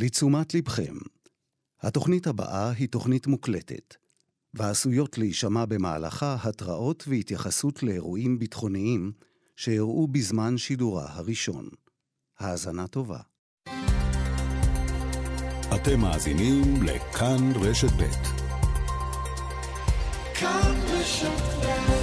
לתשומת לבכם, התוכנית הבאה היא תוכנית מוקלטת, ועשויות להישמע במהלכה התראות והתייחסות לאירועים ביטחוניים שאירעו בזמן שידורה הראשון. האזנה טובה. אתם מאזינים לכאן רשת ב'. כאן רשת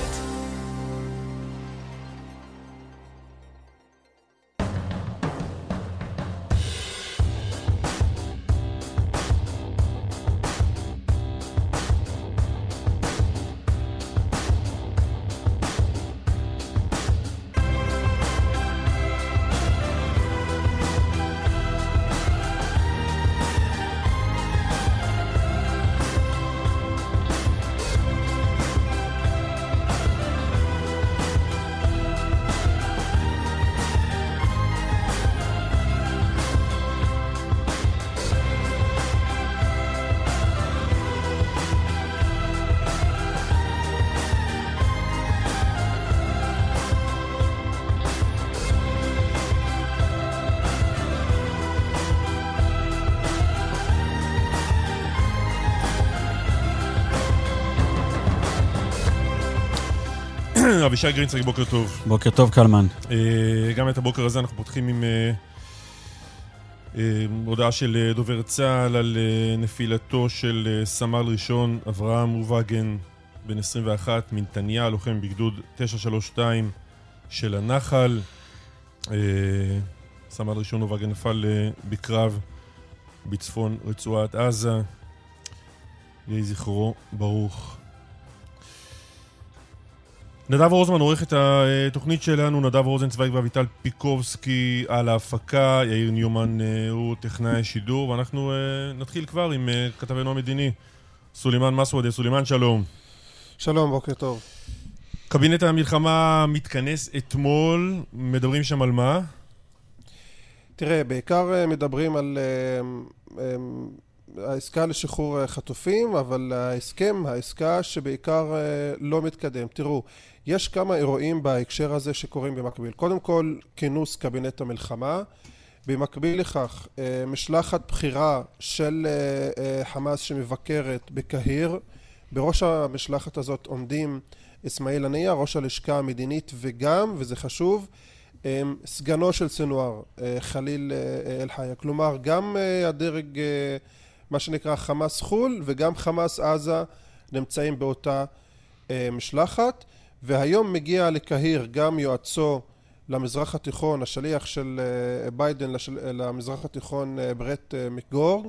אבישי גרינצייג, בוקר טוב. בוקר טוב, קלמן. אה, גם את הבוקר הזה אנחנו פותחים עם אה, אה, הודעה של דובר צה"ל על נפילתו של סמל ראשון אברהם רווגן, בן 21, מנתניה, לוחם בגדוד 932 של הנחל. סמל ראשון רווגן נפל בקרב בצפון רצועת עזה. יהי זכרו ברוך. נדב רוזמן עורך את התוכנית שלנו, נדב רוזנצוויג ואביטל פיקובסקי על ההפקה, יאיר ניומן אה, הוא טכנאי שידור, ואנחנו אה, נתחיל כבר עם אה, כתבנו המדיני, סולימאן מסוודה. סולימאן, שלום. שלום, בוקר טוב. קבינט המלחמה מתכנס אתמול, מדברים שם על מה? תראה, בעיקר מדברים על העסקה לשחרור חטופים, אבל ההסכם, העסקה שבעיקר לא מתקדם. תראו, יש כמה אירועים בהקשר הזה שקורים במקביל. קודם כל, כינוס קבינט המלחמה. במקביל לכך, אה, משלחת בחירה של אה, אה, חמאס שמבקרת בקהיר. בראש המשלחת הזאת עומדים אסמאעיל הנייה, ראש הלשכה המדינית, וגם, וזה חשוב, סגנו של סנואר, חליל אל-חיה. כלומר, גם הדרג, מה שנקרא חמאס חו"ל, וגם חמאס עזה נמצאים באותה משלחת. והיום מגיע לקהיר גם יועצו למזרח התיכון, השליח של אה, ביידן למזרח התיכון אה, ברט אה, מקגורג,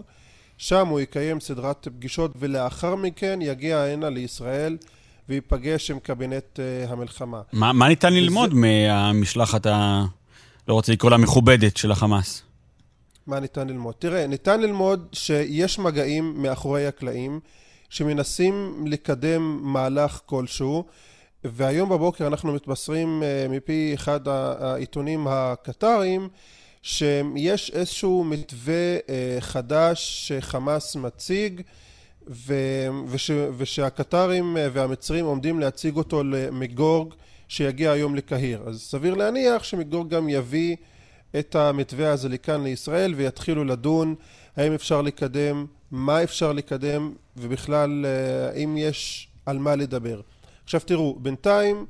שם הוא יקיים סדרת פגישות ולאחר מכן יגיע הנה לישראל וייפגש עם קבינט המלחמה. מה, מה ניתן וזה... ללמוד מהמשלחת ה... לא רוצה לקרוא לה מכובדת של החמאס? מה ניתן ללמוד? תראה, ניתן ללמוד שיש מגעים מאחורי הקלעים שמנסים לקדם מהלך כלשהו והיום בבוקר אנחנו מתבשרים אה, מפי אחד העיתונים הקטריים שיש איזשהו מתווה אה, חדש שחמאס מציג וש, ושהקטרים אה, והמצרים עומדים להציג אותו למגורג שיגיע היום לקהיר. אז סביר להניח שמגורג גם יביא את המתווה הזה לכאן לישראל ויתחילו לדון האם אפשר לקדם, מה אפשר לקדם ובכלל האם יש על מה לדבר. עכשיו תראו, בינתיים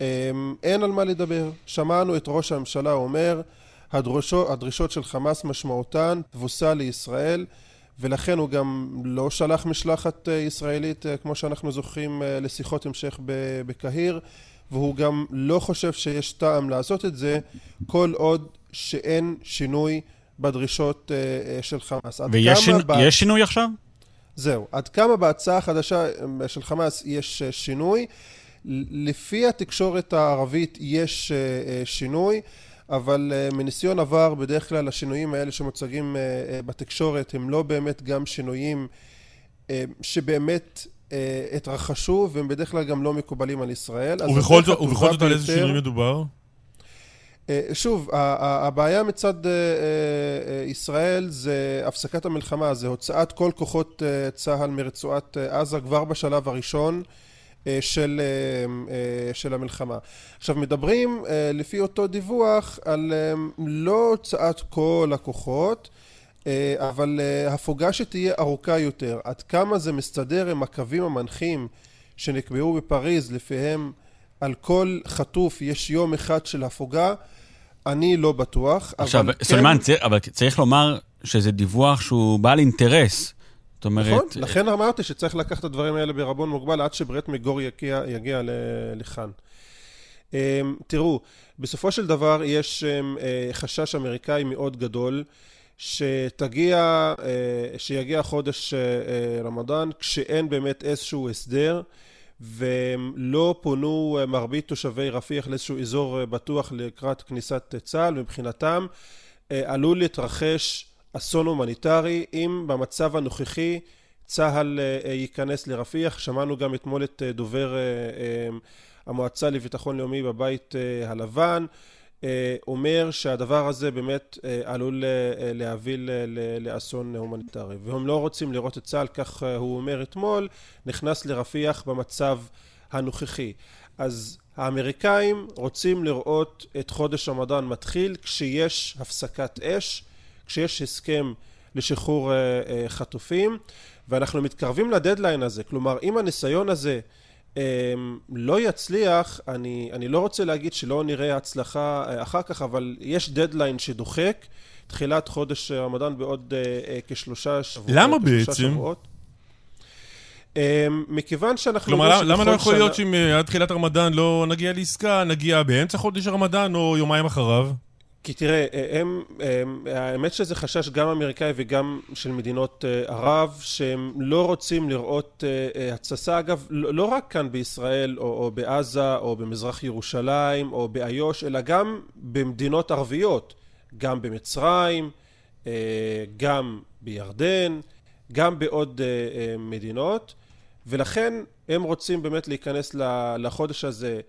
אמ, אין על מה לדבר. שמענו את ראש הממשלה אומר, הדרשות, הדרישות של חמאס משמעותן תבוסה לישראל, ולכן הוא גם לא שלח משלחת אה, ישראלית, אה, כמו שאנחנו זוכרים, אה, לשיחות המשך בקהיר, והוא גם לא חושב שיש טעם לעשות את זה, כל עוד שאין שינוי בדרישות של חמאס. ויש שינו, ב... שינוי עכשיו? זהו. עד כמה בהצעה החדשה אה, של חמאס יש אה, שינוי? לפי התקשורת הערבית יש אה, שינוי, אבל מניסיון עבר בדרך כלל השינויים האלה שמוצגים בתקשורת הם לא באמת גם שינויים שבאמת התרחשו והם בדרך כלל גם לא מקובלים על ישראל. ובכל זאת על איזה שינוי מדובר? אה, שוב, הבעיה מצד אה, אה, ישראל זה הפסקת המלחמה, זה הוצאת כל כוחות צה"ל מרצועת עזה כבר בשלב הראשון של, של המלחמה. עכשיו מדברים לפי אותו דיווח על לא הוצאת כל הכוחות, אבל הפוגה שתהיה ארוכה יותר. עד כמה זה מסתדר עם הקווים המנחים שנקבעו בפריז, לפיהם על כל חטוף יש יום אחד של הפוגה, אני לא בטוח. עכשיו, אבל סולימן, כן, צר- אבל צריך לומר שזה דיווח שהוא בעל אינטרס. זאת אומרת... נכון, לכן אמרתי שצריך לקחת את הדברים האלה בערבון מוגבל עד שברט מגור יגיע, יגיע לכאן. אמ, תראו, בסופו של דבר יש אמ, אה, חשש אמריקאי מאוד גדול שתגיע, אה, שיגיע חודש אה, רמדאן כשאין באמת איזשהו הסדר ולא פונו אה, מרבית תושבי רפיח לאיזשהו אזור אה, בטוח לקראת כניסת אה, צה"ל מבחינתם. עלול להתרחש אסון הומניטרי אם במצב הנוכחי צה"ל ייכנס לרפיח. שמענו גם אתמול את דובר המועצה לביטחון לאומי בבית הלבן אומר שהדבר הזה באמת אה, עלול אה, להביא לאסון הומניטרי. והם לא רוצים לראות את צה"ל כך אה, הוא אומר אתמול נכנס לרפיח במצב הנוכחי. אז האמריקאים רוצים לראות את חודש רמדאן מתחיל כשיש הפסקת אש כשיש הסכם לשחרור אה, אה, חטופים ואנחנו מתקרבים לדדליין הזה. כלומר אם הניסיון הזה אה, לא יצליח אני, אני לא רוצה להגיד שלא נראה הצלחה אה, אחר כך אבל יש דדליין שדוחק תחילת חודש רמדאן בעוד אה, אה, כשלושה שבועות למה בעצם? שבועות. אה, מכיוון שאנחנו כלומר, למה- לא יכול להיות שנה- שאם אה, עד תחילת הרמדאן לא נגיע לעסקה, נגיע באמצע חודש הרמדאן או יומיים אחריו? כי תראה, הם, הם, האמת שזה חשש גם אמריקאי וגם של מדינות אה, ערב, שהם לא רוצים לראות אה, אה, התססה, אגב, לא לא רק כאן בישראל או, או בעזה או במזרח ירושלים או באיו"ש, אלא גם במדינות ערביות, גם במצרים, אה, גם בירדן, גם בעוד אה, אה, מדינות, ולכן הם רוצים באמת להיכנס לחודש הזה אה,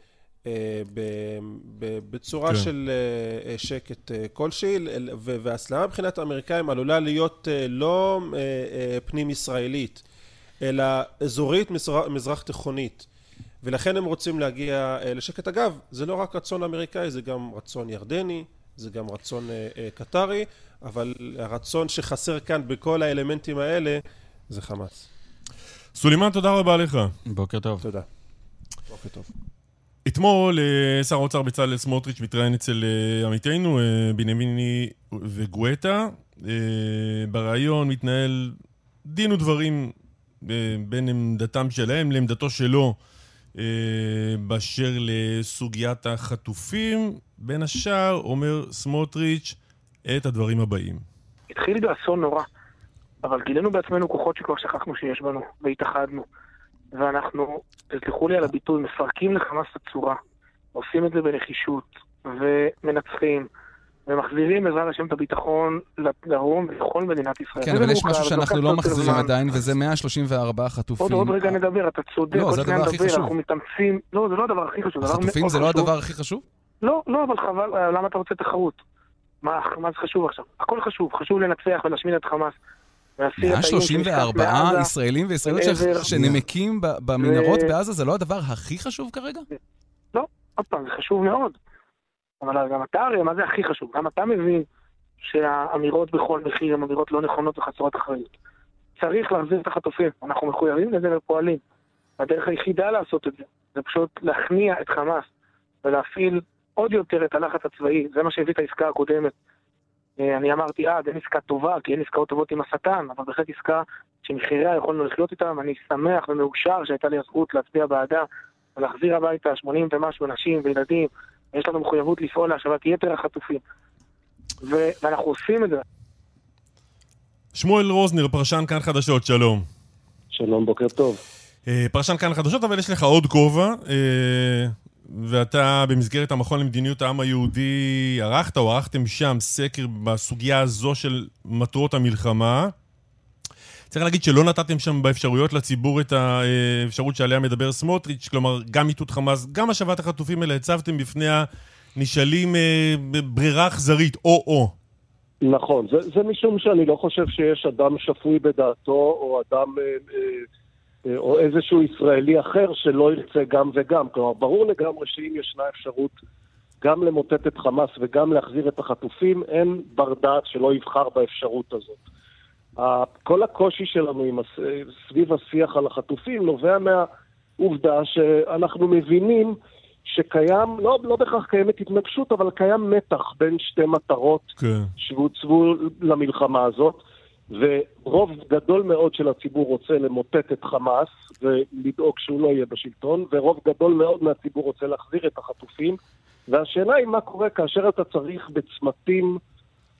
בצורה כן. של אה, אה, שקט אה, כלשהי, אל- ו- וההסלמה מבחינת האמריקאים עלולה להיות אה, לא אה, אה, פנים ישראלית, אלא אזורית מזרח, מזרח תיכונית. ולכן הם רוצים להגיע אה, לשקט. אגב, זה לא רק רצון אמריקאי, זה גם רצון ירדני, זה גם רצון אה, אה, קטרי, אבל הרצון שחסר כאן בכל האלמנטים האלה זה חמאס. סולימן, תודה רבה לך. בוקר טוב. תודה. בוקר טוב. אתמול אה, שר האוצר בצלאל סמוטריץ' מתראיין אצל אה, עמיתנו אה, בנימיני וגואטה. בריאיון מתנהל דין ודברים בין עמדתם שלהם לעמדתו שלו באשר לסוגיית החטופים. בין השאר אומר סמוטריץ' את הדברים הבאים. התחיל באסון נורא, אבל גילינו בעצמנו כוחות שכבר שכחנו שיש בנו, והתאחדנו. ואנחנו, תסלחו לי על הביטוי, מפרקים לחמאס את הצורה, עושים את זה בנחישות, ומנצחים, ומחזירים בעזרת השם את הביטחון לדרום ולכל מדינת ישראל. כן, אבל יש משהו שאנחנו לא מחזירים. עדיין, וזה 134 חטופים. עוד, רגע נדבר, אתה צודק, לא, עוד זה שנייה הדבר הכי נדבר, חשוב. אנחנו מתאמצים, לא, זה לא הדבר הכי חשוב, החטופים זה לא. הדבר הכי חשוב? לא, לא, אבל חבל, אה, למה אתה רוצה תחרות? מה, מה זה חשוב עכשיו? הכל חשוב, חשוב לנצח ולהשמיד את חמאס. להסיר את האיום שנשקף 134 מעזה. ישראלים וישראליות שנמקים במנהרות בעזה, זה לא הדבר הכי חשוב כרגע? עוד פעם, זה חשוב מאוד. אבל גם אתה הרי, מה זה הכי חשוב? גם אתה מבין שהאמירות בכל מחיר הן אמירות לא נכונות וחסרות אחריות. צריך להחזיר את החטופים, אנחנו מחויבים לזה ופועלים. הדרך היחידה לעשות את זה, זה פשוט להכניע את חמאס ולהפעיל עוד יותר את הלחץ הצבאי, זה מה שהביא את העסקה הקודמת. אה, אני אמרתי, אה, אין עסקה טובה, כי אין עסקאות טובות עם השטן, אבל בהחלט עסקה שמחיריה יכולנו לחיות איתם, אני שמח ומאושר שהייתה לי הזכות להצביע בעדה ולהחזיר הביתה 80 ומשהו נשים וילדים, יש לנו מחויבות לפעול להשבת יתר החטופים. ו- ואנחנו עושים את זה. שמואל רוזנר, פרשן כאן חדשות, שלום. שלום, בוקר טוב. אה, פרשן כאן חדשות, אבל יש לך עוד כובע, אה, ואתה במסגרת המכון למדיניות העם היהודי ערכת או ערכתם שם סקר בסוגיה הזו של מטרות המלחמה. צריך להגיד שלא נתתם שם באפשרויות לציבור את האפשרות שעליה מדבר סמוטריץ', כלומר גם מיטוט חמאס, גם השבת החטופים האלה הצבתם בפני הנשאלים אה, ברירה אכזרית, או-או. נכון, זה, זה משום שאני לא חושב שיש אדם שפוי בדעתו, או אדם, אה, אה, אה, או איזשהו ישראלי אחר שלא ירצה גם וגם. כלומר, ברור לגמרי שאם ישנה אפשרות גם למוטט את חמאס וגם להחזיר את החטופים, אין בר דעת שלא יבחר באפשרות הזאת. כל הקושי שלנו סביב השיח על החטופים נובע מהעובדה שאנחנו מבינים שקיים, לא, לא בהכרח קיימת התנגשות, אבל קיים מתח בין שתי מטרות כן. שהוצבו למלחמה הזאת, ורוב גדול מאוד של הציבור רוצה למוטט את חמאס ולדאוג שהוא לא יהיה בשלטון, ורוב גדול מאוד מהציבור רוצה להחזיר את החטופים, והשאלה היא מה קורה כאשר אתה צריך בצמתים...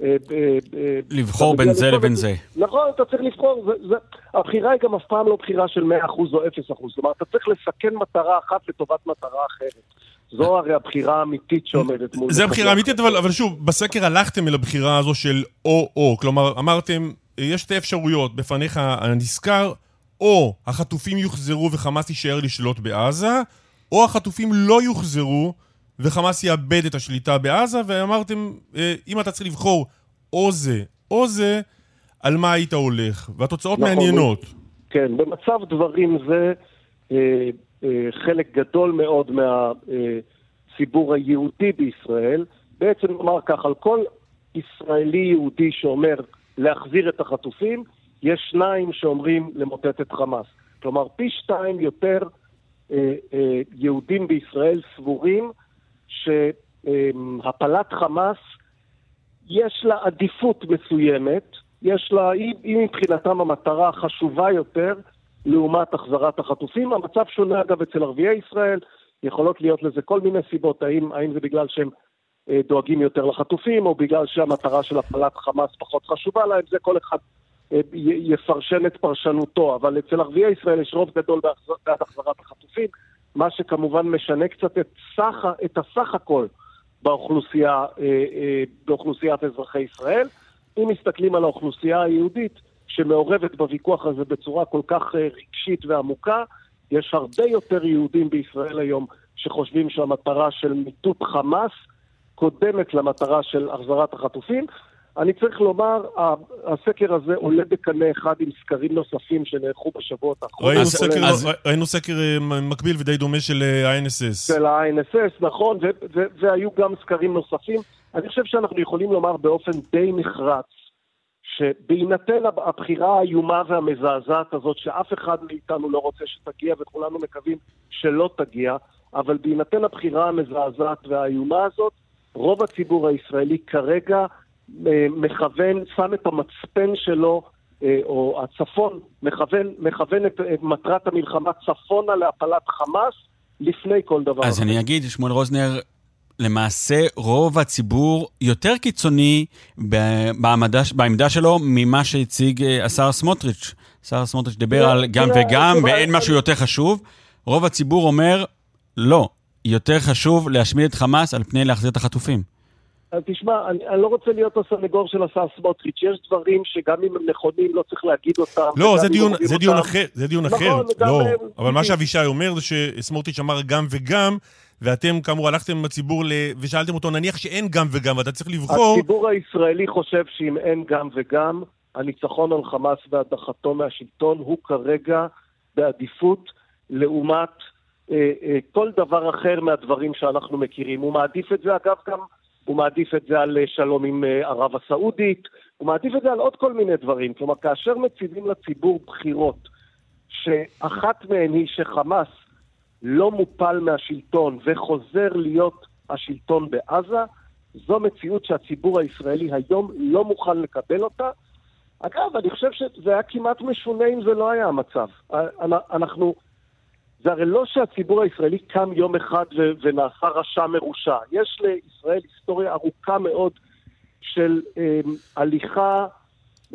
אה, אה, אה, לבחור בין זה לבין זה. נכון, אתה צריך לבחור, הבחירה היא גם אף פעם לא בחירה של 100% או 0%, זאת אומרת, אתה צריך לסכן מטרה אחת לטובת מטרה אחרת. זו הרי הבחירה האמיתית שעומדת מול... זה הבחירה האמיתית, אבל שוב, בסקר הלכתם אל הבחירה הזו של או-או. כלומר, אמרתם, יש שתי אפשרויות בפניך הנזכר, או החטופים יוחזרו וחמאס יישאר לשלוט בעזה, או החטופים לא יוחזרו וחמאס יאבד את השליטה בעזה, ואמרתם, אה, אם אתה צריך לבחור או זה או זה, על מה היית הולך? והתוצאות נכון. מעניינות. כן, במצב דברים זה אה, אה, חלק גדול מאוד מהציבור היהודי בישראל, בעצם נאמר כך, על כל ישראלי יהודי שאומר להחזיר את החטופים, יש שניים שאומרים למוטט את חמאס. כלומר, פי שתיים יותר אה, אה, יהודים בישראל סבורים שהפלת חמאס יש לה עדיפות מסוימת, יש לה, היא, היא מבחינתם המטרה החשובה יותר לעומת החזרת החטופים. המצב שונה אגב אצל ערביי ישראל, יכולות להיות לזה כל מיני סיבות, האם, האם זה בגלל שהם דואגים יותר לחטופים, או בגלל שהמטרה של הפלת חמאס פחות חשובה להם, זה כל אחד אה, יפרשן את פרשנותו, אבל אצל ערביי ישראל יש רוב גדול בעד החזרת החטופים, מה שכמובן משנה קצת את, סך, את הסך הכל באוכלוסייה, אה, אה, באוכלוסיית אזרחי ישראל. אם מסתכלים על האוכלוסייה היהודית שמעורבת בוויכוח הזה בצורה כל כך אה, רגשית ועמוקה, יש הרבה יותר יהודים בישראל היום שחושבים שהמטרה של מיטוט חמאס קודמת למטרה של החזרת החטופים. אני צריך לומר, הסקר הזה עולה בקנה אחד עם סקרים נוספים שנערכו בשבועות האחרונים. ראינו סקר, אז- ראינו סקר אה, מקביל ודי דומה של אה, ה-NSS. של ה-INSS, נכון, ו- ו- והיו גם סקרים נוספים. אני חושב שאנחנו יכולים לומר באופן די נחרץ, שבהינתן הב- הבחירה האיומה והמזעזעת הזאת, שאף אחד מאיתנו לא רוצה שתגיע וכולנו מקווים שלא תגיע, אבל בהינתן הבחירה המזעזעת והאיומה הזאת, רוב הציבור הישראלי כרגע אה, מכוון, שם את המצפן שלו, אה, או הצפון, מכוון, מכוון את, את מטרת המלחמה צפונה להפלת חמאס, לפני כל דבר אז אני אגיד, שמואל רוזנר, למעשה רוב הציבור יותר קיצוני בעמדה, בעמדה שלו ממה שהציג אה, השר סמוטריץ'. השר סמוטריץ' דיבר תראה, על גם וגם, ואין משהו יותר חשוב. רוב הציבור אומר, לא, יותר חשוב להשמיד את חמאס על פני להחזיר את החטופים. אז תשמע, אני, אני לא רוצה להיות הסנגור של השר סמוטריץ', יש דברים שגם אם הם נכונים לא צריך להגיד אותם. לא, זה דיון, זה דיון אותם- אחר, זה דיון נכון, אחר. לא, הם- אבל מה. שאבישי אומר זה שסמוטריץ' אמר גם וגם, ואתם כאמור הלכתם עם הציבור ל... ושאלתם אותו, נניח שאין גם וגם, ואתה צריך לבחור, הציבור הישראלי חושב שאם אין גם וגם, הניצחון על חמאס והדחתו מהשלטון הוא כרגע בעדיפות לעומת כל דבר אחר מהדברים שאנחנו מכירים. הוא מעדיף את זה, אגב, גם הוא מעדיף את זה על אה, שלום עם אה, ערב הסעודית, הוא מעדיף את זה על עוד כל מיני דברים. כלומר, כאשר מציבים לציבור בחירות, שאחת מהן היא שחמאס לא מופל מהשלטון וחוזר להיות השלטון בעזה, זו מציאות שהציבור הישראלי היום לא מוכן לקבל אותה. אגב, אני חושב שזה היה כמעט משונה אם זה לא היה המצב. אנחנו... זה הרי לא שהציבור הישראלי קם יום אחד ו- ונעשה רשע מרושע. יש לישראל היסטוריה ארוכה מאוד של אה, הליכה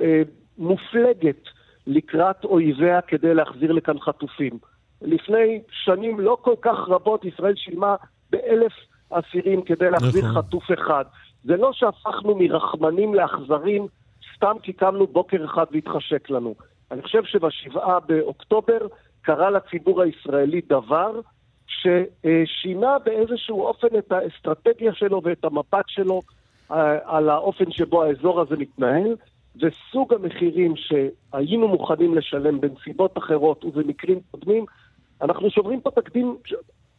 אה, מופלגת לקראת אויביה כדי להחזיר לכאן חטופים. לפני שנים לא כל כך רבות ישראל שילמה באלף אסירים כדי להחזיר נכון. חטוף אחד. זה לא שהפכנו מרחמנים לאכזרים סתם כי קמנו בוקר אחד והתחשק לנו. אני חושב שבשבעה באוקטובר קרה לציבור הישראלי דבר ששינה באיזשהו אופן את האסטרטגיה שלו ואת המבט שלו אה, על האופן שבו האזור הזה מתנהל, וסוג המחירים שהיינו מוכנים לשלם בנסיבות אחרות ובמקרים קודמים, אנחנו שוברים פה תקדים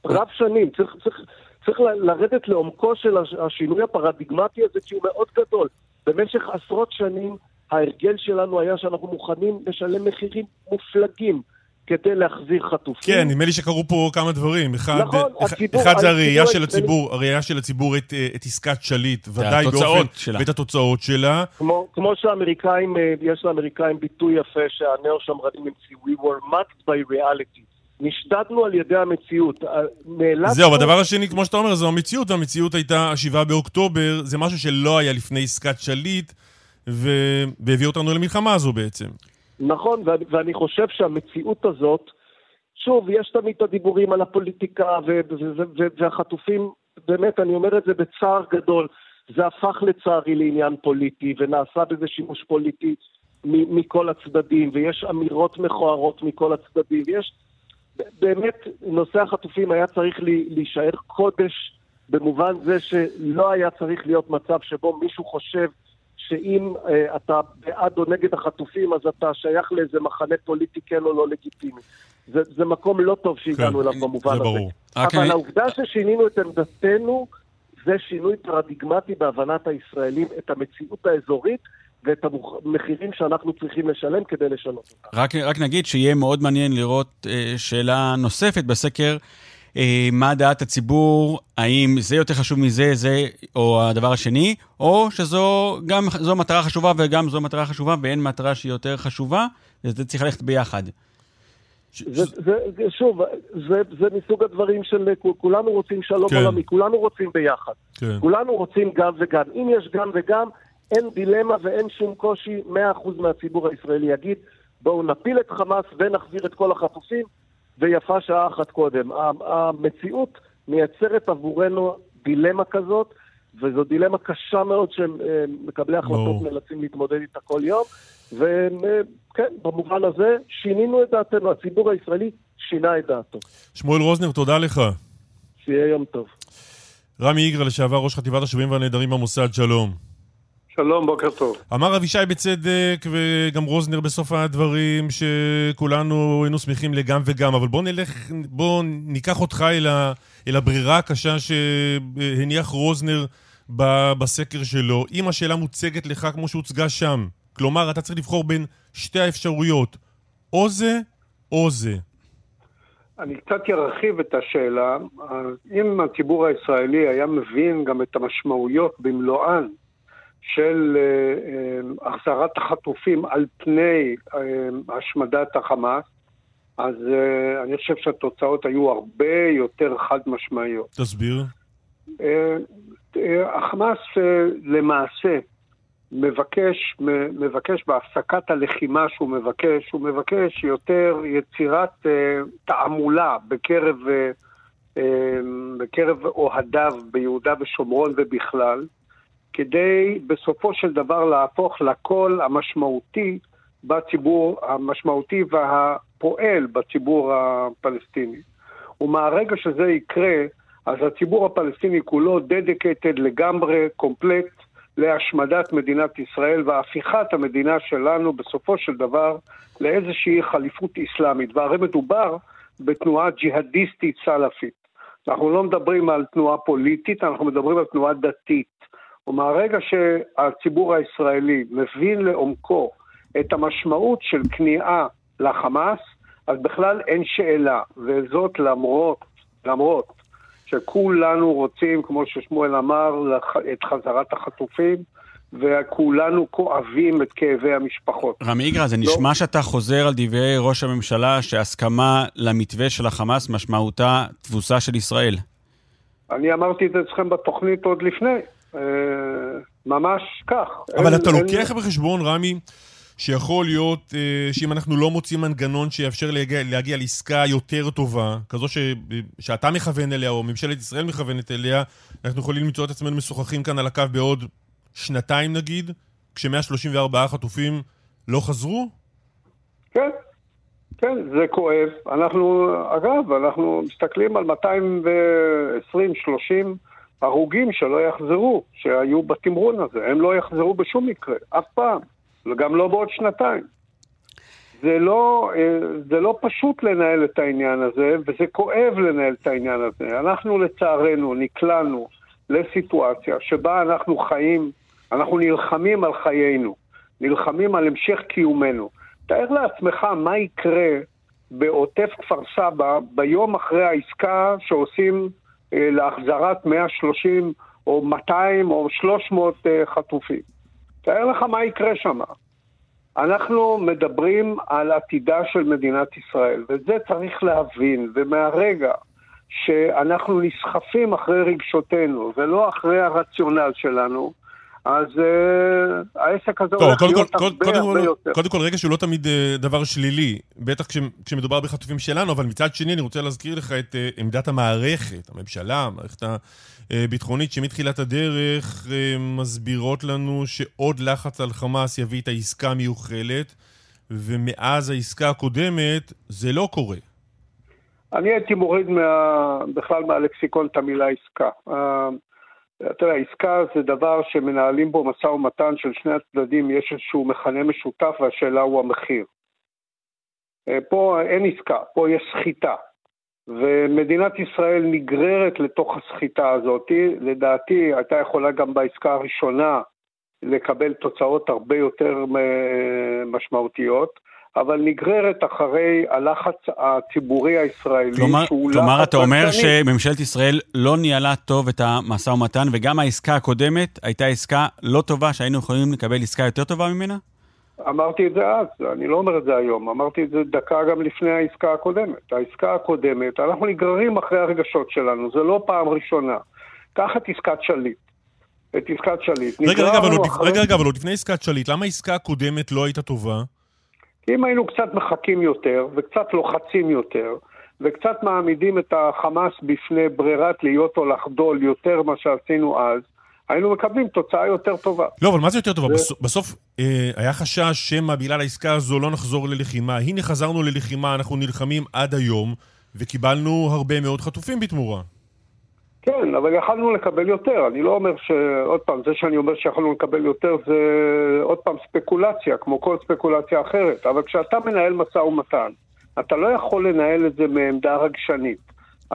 רב שנים. צריך, צריך, צריך לרדת לעומקו של הש- השינוי הפרדיגמטי הזה, כי הוא מאוד גדול. במשך עשרות שנים ההרגל שלנו היה שאנחנו מוכנים לשלם מחירים מופלגים כדי להחזיר חטופים. כן, נדמה לי שקרו פה כמה דברים. אחד, נכון, אחד, הציבור- אחד זה הציבור הראייה של הציבור, הראייה של הציבור את, אה, את עסקת שליט, ודאי באופן, שלה. ואת התוצאות שלה. כמו, כמו שהאמריקאים, אה, יש לאמריקאים ביטוי יפה שהנאו-שמרנים המציאו, We were mocked by reality. נשדדנו על ידי המציאות. אה, נאלצנו... זהו, והדבר השני, כמו שאתה אומר, זו המציאות, והמציאות הייתה השבעה באוקטובר, זה משהו שלא היה לפני עסקת שליט, ו... והביא אותנו למלחמה הזו בעצם. נכון, ואני, ואני חושב שהמציאות הזאת, שוב, יש תמיד את הדיבורים על הפוליטיקה, ו- ו- ו- ו- והחטופים, באמת, אני אומר את זה בצער גדול, זה הפך לצערי לעניין פוליטי, ונעשה בזה שימוש פוליטי מ- מכל הצדדים, ויש אמירות מכוערות מכל הצדדים, ויש... באמת, נושא החטופים היה צריך לי- להישאר קודש, במובן זה שלא היה צריך להיות מצב שבו מישהו חושב שאם אה, אתה בעד או נגד החטופים, אז אתה שייך לאיזה מחנה פוליטי כן או לא לגיטימי. זה, זה מקום לא טוב שהגענו כן, אליו במובן זה הזה. ברור. אבל אני- העובדה ששינינו את עמדתנו, זה שינוי פרדיגמטי בהבנת הישראלים את המציאות האזורית ואת המחירים שאנחנו צריכים לשלם כדי לשנות אותה. רק, רק נגיד שיהיה מאוד מעניין לראות אה, שאלה נוספת בסקר, מה דעת הציבור, האם זה יותר חשוב מזה, זה או הדבר השני, או שזו גם זו מטרה חשובה וגם זו מטרה חשובה ואין מטרה שהיא יותר חשובה, וזה צריך ללכת ביחד. זה, זה, זה, שוב, זה, זה מסוג הדברים של כולנו רוצים שלום כן. עולמי, כולנו רוצים ביחד. כן. כולנו רוצים גם וגם. אם יש גם וגם, אין דילמה ואין שום קושי, 100% מהציבור הישראלי יגיד, בואו נפיל את חמאס ונחזיר את כל החטופים, ויפה שעה אחת קודם. המציאות מייצרת עבורנו דילמה כזאת, וזו דילמה קשה מאוד שמקבלי החלטות ברור. נאלצים להתמודד איתה כל יום. וכן, במובן הזה שינינו את דעתנו, הציבור הישראלי שינה את דעתו. שמואל רוזנר, תודה לך. שיהיה יום טוב. רמי איגרא, לשעבר ראש חטיבת השבויים והנעדרים במוסד, שלום. שלום, בוקר טוב. אמר אבישי בצדק, וגם רוזנר בסוף הדברים, שכולנו היינו שמחים לגם וגם, אבל בוא נלך, בוא ניקח אותך אל, ה, אל הברירה הקשה שהניח רוזנר ב, בסקר שלו. אם השאלה מוצגת לך כמו שהוצגה שם, כלומר, אתה צריך לבחור בין שתי האפשרויות, או זה או זה. אני קצת ארחיב את השאלה. אם הציבור הישראלי היה מבין גם את המשמעויות במלואן של אה, החזרת החטופים על פני אה, השמדת החמאס, אז אה, אני חושב שהתוצאות היו הרבה יותר חד משמעיות. תסביר. החמאס למעשה מבקש, מבקש בהפסקת הלחימה שהוא מבקש, הוא מבקש יותר יצירת תעמולה בקרב, בקרב אוהדיו ביהודה ושומרון ובכלל, כדי בסופו של דבר להפוך לקול המשמעותי בציבור, המשמעותי והפועל בציבור הפלסטיני. ומהרגע שזה יקרה, אז הציבור הפלסטיני כולו דדיקטד לגמרי, קומפלט, להשמדת מדינת ישראל והפיכת המדינה שלנו בסופו של דבר לאיזושהי חליפות אסלאמית. והרי מדובר בתנועה ג'יהאדיסטית סלאפית. אנחנו לא מדברים על תנועה פוליטית, אנחנו מדברים על תנועה דתית. ומהרגע שהציבור הישראלי מבין לעומקו את המשמעות של כניעה לחמאס, אז בכלל אין שאלה, וזאת למרות, למרות שכולנו רוצים, כמו ששמואל אמר, את חזרת החטופים, וכולנו כואבים את כאבי המשפחות. רמי איגרא, זה נשמע שאתה חוזר על דברי ראש הממשלה שהסכמה למתווה של החמאס משמעותה תבוסה של ישראל. אני אמרתי את זה אצלכם בתוכנית עוד לפני, ממש כך. אבל אין- אתה אין- לוקח בחשבון, רמי, שיכול להיות אה, שאם אנחנו לא מוצאים מנגנון שיאפשר להגיע, להגיע לעסקה יותר טובה, כזו ש, שאתה מכוון אליה, או ממשלת ישראל מכוונת אליה, אנחנו יכולים למצוא את עצמנו משוחחים כאן על הקו בעוד שנתיים נגיד, כש-134 חטופים לא חזרו? כן, כן, זה כואב. אנחנו, אגב, אנחנו מסתכלים על 220-30 הרוגים שלא יחזרו, שהיו בתמרון הזה. הם לא יחזרו בשום מקרה, אף פעם, וגם לא בעוד שנתיים. זה לא, אה, זה לא פשוט לנהל את העניין הזה, וזה כואב לנהל את העניין הזה. אנחנו לצערנו נקלענו לסיטואציה שבה אנחנו חיים, אנחנו נלחמים על חיינו, נלחמים על המשך קיומנו. תאר לעצמך מה יקרה בעוטף כפר סבא ביום אחרי העסקה שעושים להחזרת 130 או 200 או 300 אה, חטופים. תאר לך מה יקרה שם. אנחנו מדברים על עתידה של מדינת ישראל, ואת זה צריך להבין, ומהרגע שאנחנו נסחפים אחרי רגשותינו ולא אחרי הרציונל שלנו, אז uh, העסק הזה טוב, הולך קודם להיות כל, הרבה קודם, הרבה כל, יותר. קודם כל, רגע שהוא לא תמיד אה, דבר שלילי, בטח כש, כשמדובר בחטופים שלנו, אבל מצד שני אני רוצה להזכיר לך את אה, עמדת המערכת, הממשלה, המערכת הביטחונית, שמתחילת הדרך אה, מסבירות לנו שעוד לחץ על חמאס יביא את העסקה המיוחלת, ומאז העסקה הקודמת זה לא קורה. אני הייתי מוריד מה, בכלל מהלקסיקון את המילה עסקה. אה, אתה יודע, עסקה זה דבר שמנהלים בו משא ומתן של שני הצדדים, יש איזשהו מכנה משותף והשאלה הוא המחיר. אה, פה אין עסקה, פה יש סחיטה. ומדינת ישראל נגררת לתוך הסחיטה הזאת. לדעתי הייתה יכולה גם בעסקה הראשונה לקבל תוצאות הרבה יותר אה, משמעותיות. אבל נגררת אחרי הלחץ הציבורי הישראלי, כלומר, שהוא כלומר לחץ אתה אומר. שממשלת ישראל לא ניהלה טוב את המשא ומתן, וגם העסקה הקודמת הייתה עסקה לא טובה, שהיינו יכולים לקבל עסקה יותר טובה ממנה? אמרתי את זה אז, אני לא אומר את זה היום, אמרתי את זה דקה גם לפני העסקה הקודמת. העסקה הקודמת, אנחנו נגררים אחרי הרגשות שלנו, זה לא פעם ראשונה. קח את עסקת שליט. את עסקת שליט. רגע, רגע, אבל נגררנו עוד, אחרי- רגע, רגע, אבל עוד לפני עסקת שליט, למה העסקה הקודמת לא הייתה טובה? כי אם היינו קצת מחכים יותר, וקצת לוחצים יותר, וקצת מעמידים את החמאס בפני ברירת להיות או לחדול יותר ממה שעשינו אז, היינו מקבלים תוצאה יותר טובה. לא, אבל מה זה יותר טובה? זה- בסוף, בסוף אה, היה חשש שמא בגלל העסקה הזו לא נחזור ללחימה. הנה חזרנו ללחימה, אנחנו נלחמים עד היום, וקיבלנו הרבה מאוד חטופים בתמורה. כן, אבל יכלנו לקבל יותר. אני לא אומר ש... עוד פעם, זה שאני אומר שיכולנו לקבל יותר זה עוד פעם ספקולציה, כמו כל ספקולציה אחרת. אבל כשאתה מנהל משא ומתן, אתה לא יכול לנהל את זה מעמדה רגשנית.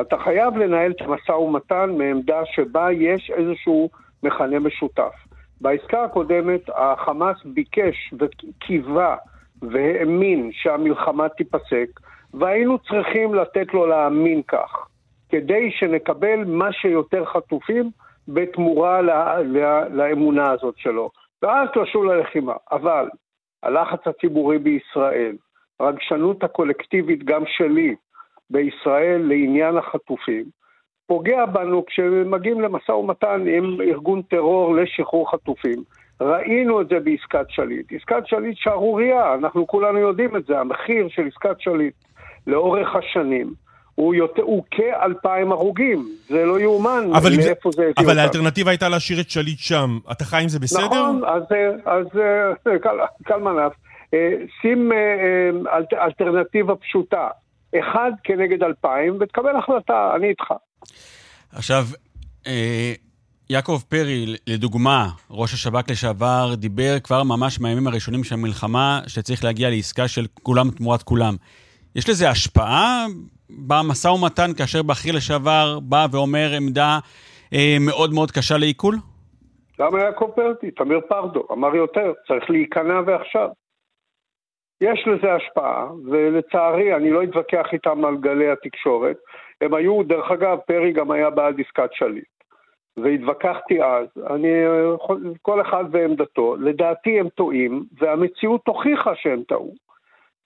אתה חייב לנהל את המשא ומתן מעמדה שבה יש איזשהו מכנה משותף. בעסקה הקודמת החמאס ביקש וקיווה והאמין שהמלחמה תיפסק, והיינו צריכים לתת לו להאמין כך. כדי שנקבל מה שיותר חטופים בתמורה לה, לה, לאמונה הזאת שלו. ואז לשוב ללחימה. אבל הלחץ הציבורי בישראל, הרגשנות הקולקטיבית גם שלי בישראל לעניין החטופים, פוגע בנו כשמגיעים למשא ומתן עם ארגון טרור לשחרור חטופים. ראינו את זה בעסקת שליט. עסקת שליט שערורייה, אנחנו כולנו יודעים את זה. המחיר של עסקת שליט לאורך השנים הוא, יותר, הוא כאלפיים הרוגים. זה לא יאומן אבל, אם זה, הביא אבל. האלטרנטיבה הייתה להשאיר את שליט שם. אתה חי עם זה בסדר? נכון, אז, אה, אז אה, קל, קל מנף. אה, שים אלט, אלטרנטיבה פשוטה. אחד כנגד אלפיים, ותקבל החלטה, אני איתך. עכשיו, יעקב פרי, לדוגמה, ראש השב"כ לשעבר, דיבר כבר ממש מהימים הראשונים של המלחמה, שצריך להגיע לעסקה של כולם תמורת כולם. יש לזה השפעה במשא ומתן כאשר בכיר לשעבר בא ואומר עמדה אה, מאוד מאוד קשה לעיכול? למה יעקב פרטי? תמיר פרדו אמר יותר, צריך להיכנע ועכשיו. יש לזה השפעה, ולצערי, אני לא אתווכח איתם על גלי התקשורת. הם היו, דרך אגב, פרי גם היה בעד עסקת שליט. והתווכחתי אז, אני, כל אחד ועמדתו, לדעתי הם טועים, והמציאות הוכיחה שהם טעו.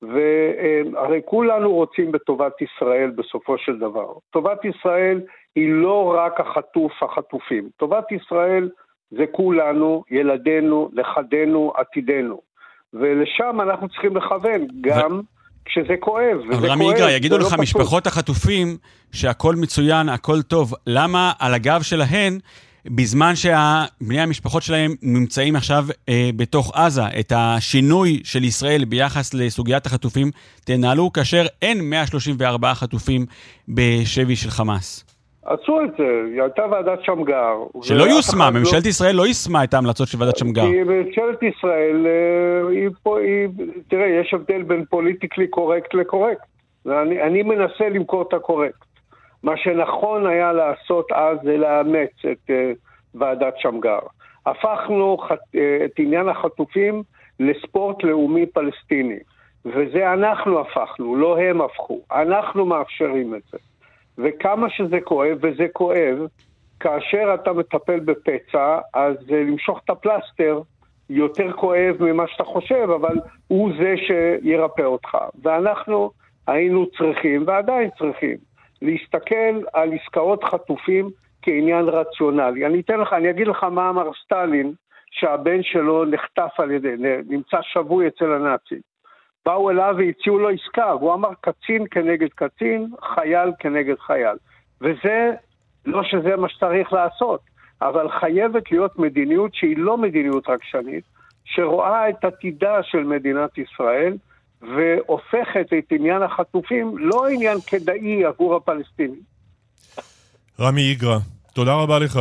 והרי כולנו רוצים בטובת ישראל בסופו של דבר. טובת ישראל היא לא רק החטוף, החטופים. טובת ישראל זה כולנו, ילדינו, נכדינו, עתידנו. ולשם אנחנו צריכים לכוון, גם כשזה כואב. וזה אבל רמי כואב, יגאל, יגידו לא לך. משפחות החטופים שהכל מצוין, הכל טוב. למה על הגב שלהן, בזמן שבני המשפחות שלהם נמצאים עכשיו אה, בתוך עזה, את השינוי של ישראל ביחס לסוגיית החטופים תנהלו כאשר אין 134 חטופים בשבי של חמאס? עשו את זה, היא הייתה ועדת שמגר. שלא יושמה, אחד לא- ממשלת ישראל לא יישמה את ההמלצות של ועדת שמגר. כי ממשלת ישראל, אה, היא פה, היא, תראה, יש הבדל בין politically correct ל correct. ואני אני מנסה למכור את ה correct. מה שנכון היה לעשות אז זה לאמץ את אה, ועדת שמגר. הפכנו אה, את עניין החטופים לספורט לאומי פלסטיני. וזה אנחנו הפכנו, לא הם הפכו. אנחנו מאפשרים את זה. וכמה שזה כואב, וזה כואב, כאשר אתה מטפל בפצע, אז אה, למשוך את הפלסטר יותר כואב ממה שאתה חושב, אבל הוא זה שירפא אותך. ואנחנו היינו צריכים, ועדיין צריכים, להסתכל על עסקאות חטופים כעניין רציונלי. אני אתן לך, אני אגיד לך מה אמר סטלין, שהבן שלו נחטף על ידי, נמצא שבוי אצל הנאצים. באו אליו והציעו לו עסקה, הוא אמר קצין כנגד קצין, חייל כנגד חייל. וזה, לא שזה מה שצריך לעשות, אבל חייבת להיות מדיניות שהיא לא מדיניות רגשנית, שרואה את עתידה של מדינת ישראל, והופכת את עניין החטופים לא עניין כדאי עבור הפלסטינים. רמי איגרא, תודה רבה לך.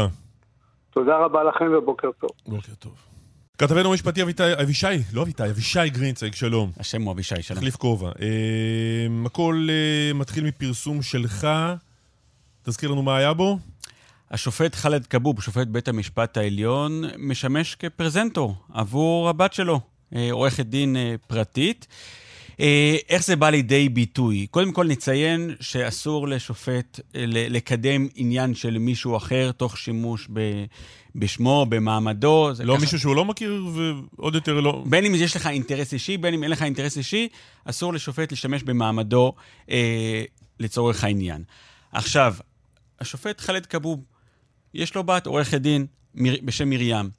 תודה רבה לכם ובוקר טוב. בוקר טוב. כתבנו המשפטי אביתי, אבישי, לא אביתי, אבישי גרינצייג, שלום. השם הוא אבישי, שלום. תחליף כובע. אה, הכל אה, מתחיל מפרסום שלך. תזכיר לנו מה היה בו. השופט ח'אלד כבוב, שופט בית המשפט העליון, משמש כפרזנטור עבור הבת שלו, אה, עורכת דין פרטית. אה, איך זה בא לידי ביטוי? קודם כל נציין שאסור לשופט אה, לקדם עניין של מישהו אחר תוך שימוש ב... בשמו, במעמדו. לא ככה- מישהו שהוא לא מכיר, ועוד יותר לא... בין אם יש לך אינטרס אישי, בין אם אין לך אינטרס אישי, אסור לשופט להשתמש במעמדו אה, לצורך העניין. עכשיו, השופט ח'אלד כבוב, יש לו בת, עורכת דין, מיר, בשם מרים.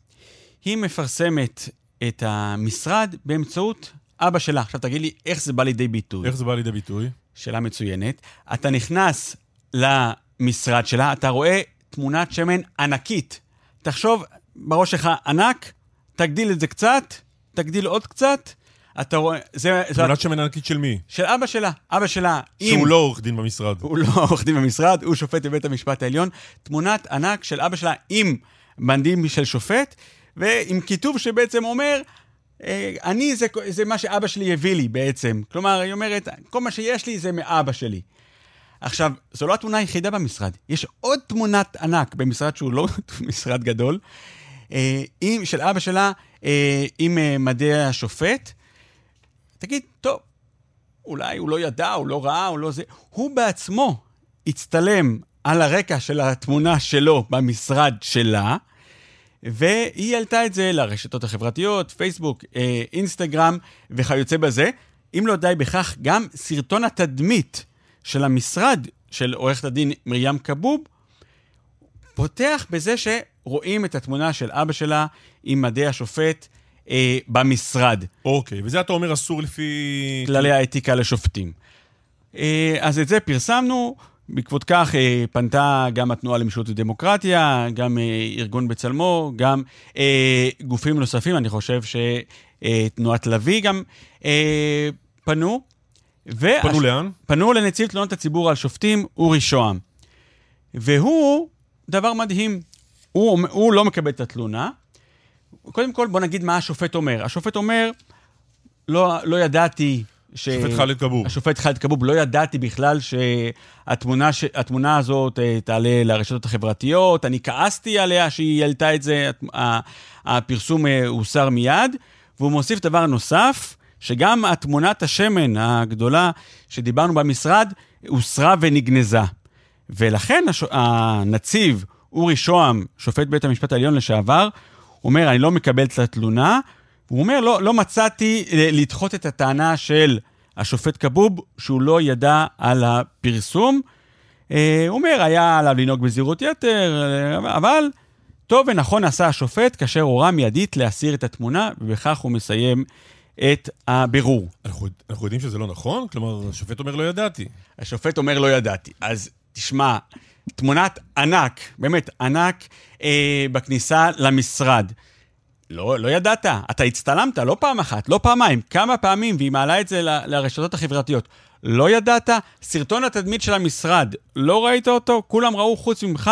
היא מפרסמת את המשרד באמצעות אבא שלה. עכשיו תגיד לי, איך זה בא לידי ביטוי? איך זה בא לידי ביטוי? שאלה מצוינת. אתה נכנס למשרד שלה, אתה רואה תמונת שמן ענקית. תחשוב, בראש שלך ענק, תגדיל את זה קצת, תגדיל עוד קצת, אתה רואה... זה... תמונת שמן ענקית של מי? של אבא שלה. אבא שלה, עם... שהוא לא עורך דין במשרד. הוא לא עורך דין במשרד, הוא שופט בבית המשפט העליון. תמונת ענק של אבא שלה עם בנדים של שופט, ועם כיתוב שבעצם אומר, אני, זה, זה מה שאבא שלי הביא לי בעצם. כלומר, היא אומרת, כל מה שיש לי זה מאבא שלי. עכשיו, זו לא התמונה היחידה במשרד. יש עוד תמונת ענק במשרד שהוא לא משרד גדול, אה, עם, של אבא שלה אה, עם אה, מדי השופט. תגיד, טוב, אולי הוא לא ידע, הוא לא ראה, הוא לא זה. הוא בעצמו הצטלם על הרקע של התמונה שלו במשרד שלה, והיא העלתה את זה לרשתות החברתיות, פייסבוק, אה, אינסטגרם וכיוצא בזה. אם לא די בכך, גם סרטון התדמית של המשרד של עורכת הדין מרים כבוב פותח בזה שרואים את התמונה של אבא שלה עם מדי השופט אה, במשרד. אוקיי, וזה אתה אומר אסור לפי... כללי האתיקה לשופטים. אה, אז את זה פרסמנו, בעקבות כך אה, פנתה גם התנועה למשילות ודמוקרטיה, גם אה, ארגון בצלמו, גם אה, גופים נוספים, אני חושב שתנועת לביא גם פנו. והש- פנו לאן? פנו לנציב תלונות הציבור על שופטים, אורי שוהם. והוא, דבר מדהים, הוא, הוא לא מקבל את התלונה. קודם כל, בוא נגיד מה השופט אומר. השופט אומר, לא, לא ידעתי ש... שופט ח'אלד כבוב. השופט ח'אלד כבוב, לא ידעתי בכלל שהתמונה ש... התמונה הזאת אה, תעלה לרשתות החברתיות, אני כעסתי עליה שהיא העלתה את זה, הפרסום אה, הוסר מיד, והוא מוסיף דבר נוסף, שגם התמונת השמן הגדולה שדיברנו במשרד, הוסרה ונגנזה. ולכן הש... הנציב אורי שוהם, שופט בית המשפט העליון לשעבר, אומר, אני לא מקבל את התלונה. הוא אומר, לא, לא מצאתי אה, לדחות את הטענה של השופט כבוב, שהוא לא ידע על הפרסום. אה, הוא אומר, היה עליו לנהוג בזהירות יתר, אה, אבל טוב ונכון עשה השופט כאשר הורה מיידית להסיר את התמונה, ובכך הוא מסיים את הבירור. אנחנו, אנחנו יודעים שזה לא נכון? כלומר, השופט אומר לא ידעתי. השופט אומר, לא ידעתי. אז תשמע, תמונת ענק, באמת ענק, אה, בכניסה למשרד. לא, לא ידעת, אתה הצטלמת, לא פעם אחת, לא פעמיים, כמה פעמים, והיא מעלה את זה ל- לרשתות החברתיות. לא ידעת, סרטון התדמית של המשרד, לא ראית אותו, כולם ראו חוץ ממך.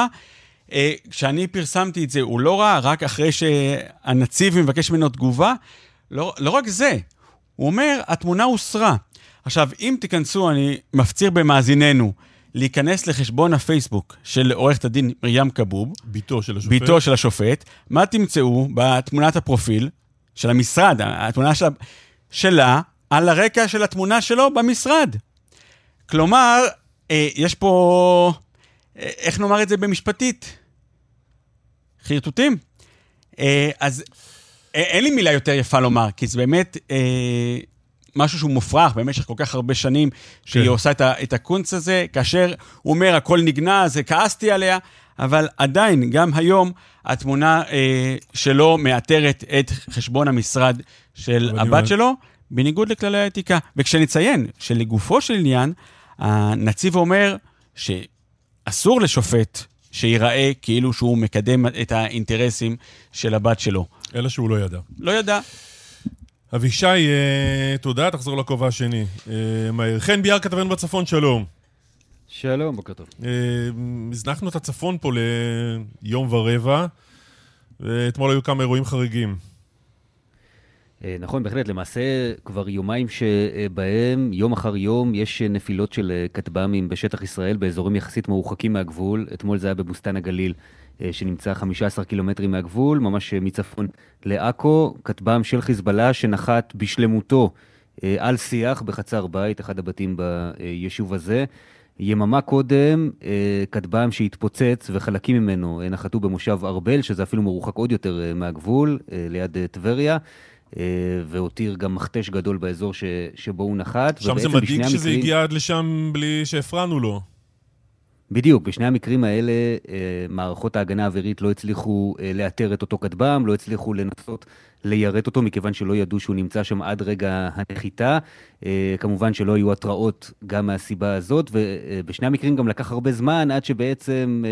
אה, כשאני פרסמתי את זה, הוא לא ראה, רק אחרי שהנציב מבקש ממנו תגובה. לא, לא רק זה, הוא אומר, התמונה הוסרה. עכשיו, אם תיכנסו, אני מפציר במאזיננו, להיכנס לחשבון הפייסבוק של עורכת הדין מרים כבוב, ביתו של השופט. ביתו של השופט, מה תמצאו בתמונת הפרופיל של המשרד, התמונה שלה, שלה על הרקע של התמונה שלו במשרד. כלומר, אה, יש פה, אה, איך נאמר את זה במשפטית? חרטוטים. אה, אז אה, אין לי מילה יותר יפה לומר, כי זה באמת אה, משהו שהוא מופרך במשך כל כך הרבה שנים, שהיא כן. עושה את, ה, את הקונץ הזה, כאשר הוא אומר, הכל נגנז, כעסתי עליה, אבל עדיין, גם היום, התמונה אה, שלו מאתרת את חשבון המשרד של הבת שלו, בניגוד לכללי האתיקה. וכשנציין שלגופו של עניין, הנציב אומר שאסור לשופט שייראה כאילו שהוא מקדם את האינטרסים של הבת שלו. אלא שהוא לא ידע. לא ידע. אבישי, אה, תודה, תחזור לכובע השני. אה, מהר. חן ביאר כתבנו בצפון, שלום. שלום, בוקר טוב. אה, הזנחנו את הצפון פה ליום ורבע, ואתמול היו כמה אירועים חריגים. נכון, בהחלט. למעשה, כבר יומיים שבהם, יום אחר יום, יש נפילות של כטב"מים בשטח ישראל, באזורים יחסית מרוחקים מהגבול. אתמול זה היה בבוסתן הגליל, שנמצא 15 קילומטרים מהגבול, ממש אה, מצפון לעכו. כטב"ם של חיזבאללה שנחת בשלמותו אה, על שיח בחצר בית, אחד הבתים ביישוב הזה. יממה קודם, אה, כטב"ם שהתפוצץ וחלקים ממנו אה, נחתו במושב ארבל, שזה אפילו מרוחק עוד יותר אה, מהגבול, אה, ליד אה, טבריה, אה, והותיר גם מכתש גדול באזור ש, שבו הוא נחת. שם זה מדאיג שזה המקרים- הגיע עד לשם בלי שהפרענו לו. בדיוק, בשני המקרים האלה אה, מערכות ההגנה האווירית לא הצליחו אה, לאתר את אותו כטב"ם, לא הצליחו לנסות ליירט אותו מכיוון שלא ידעו שהוא נמצא שם עד רגע הנחיתה. אה, כמובן שלא היו התראות גם מהסיבה הזאת, ובשני המקרים גם לקח הרבה זמן עד שבעצם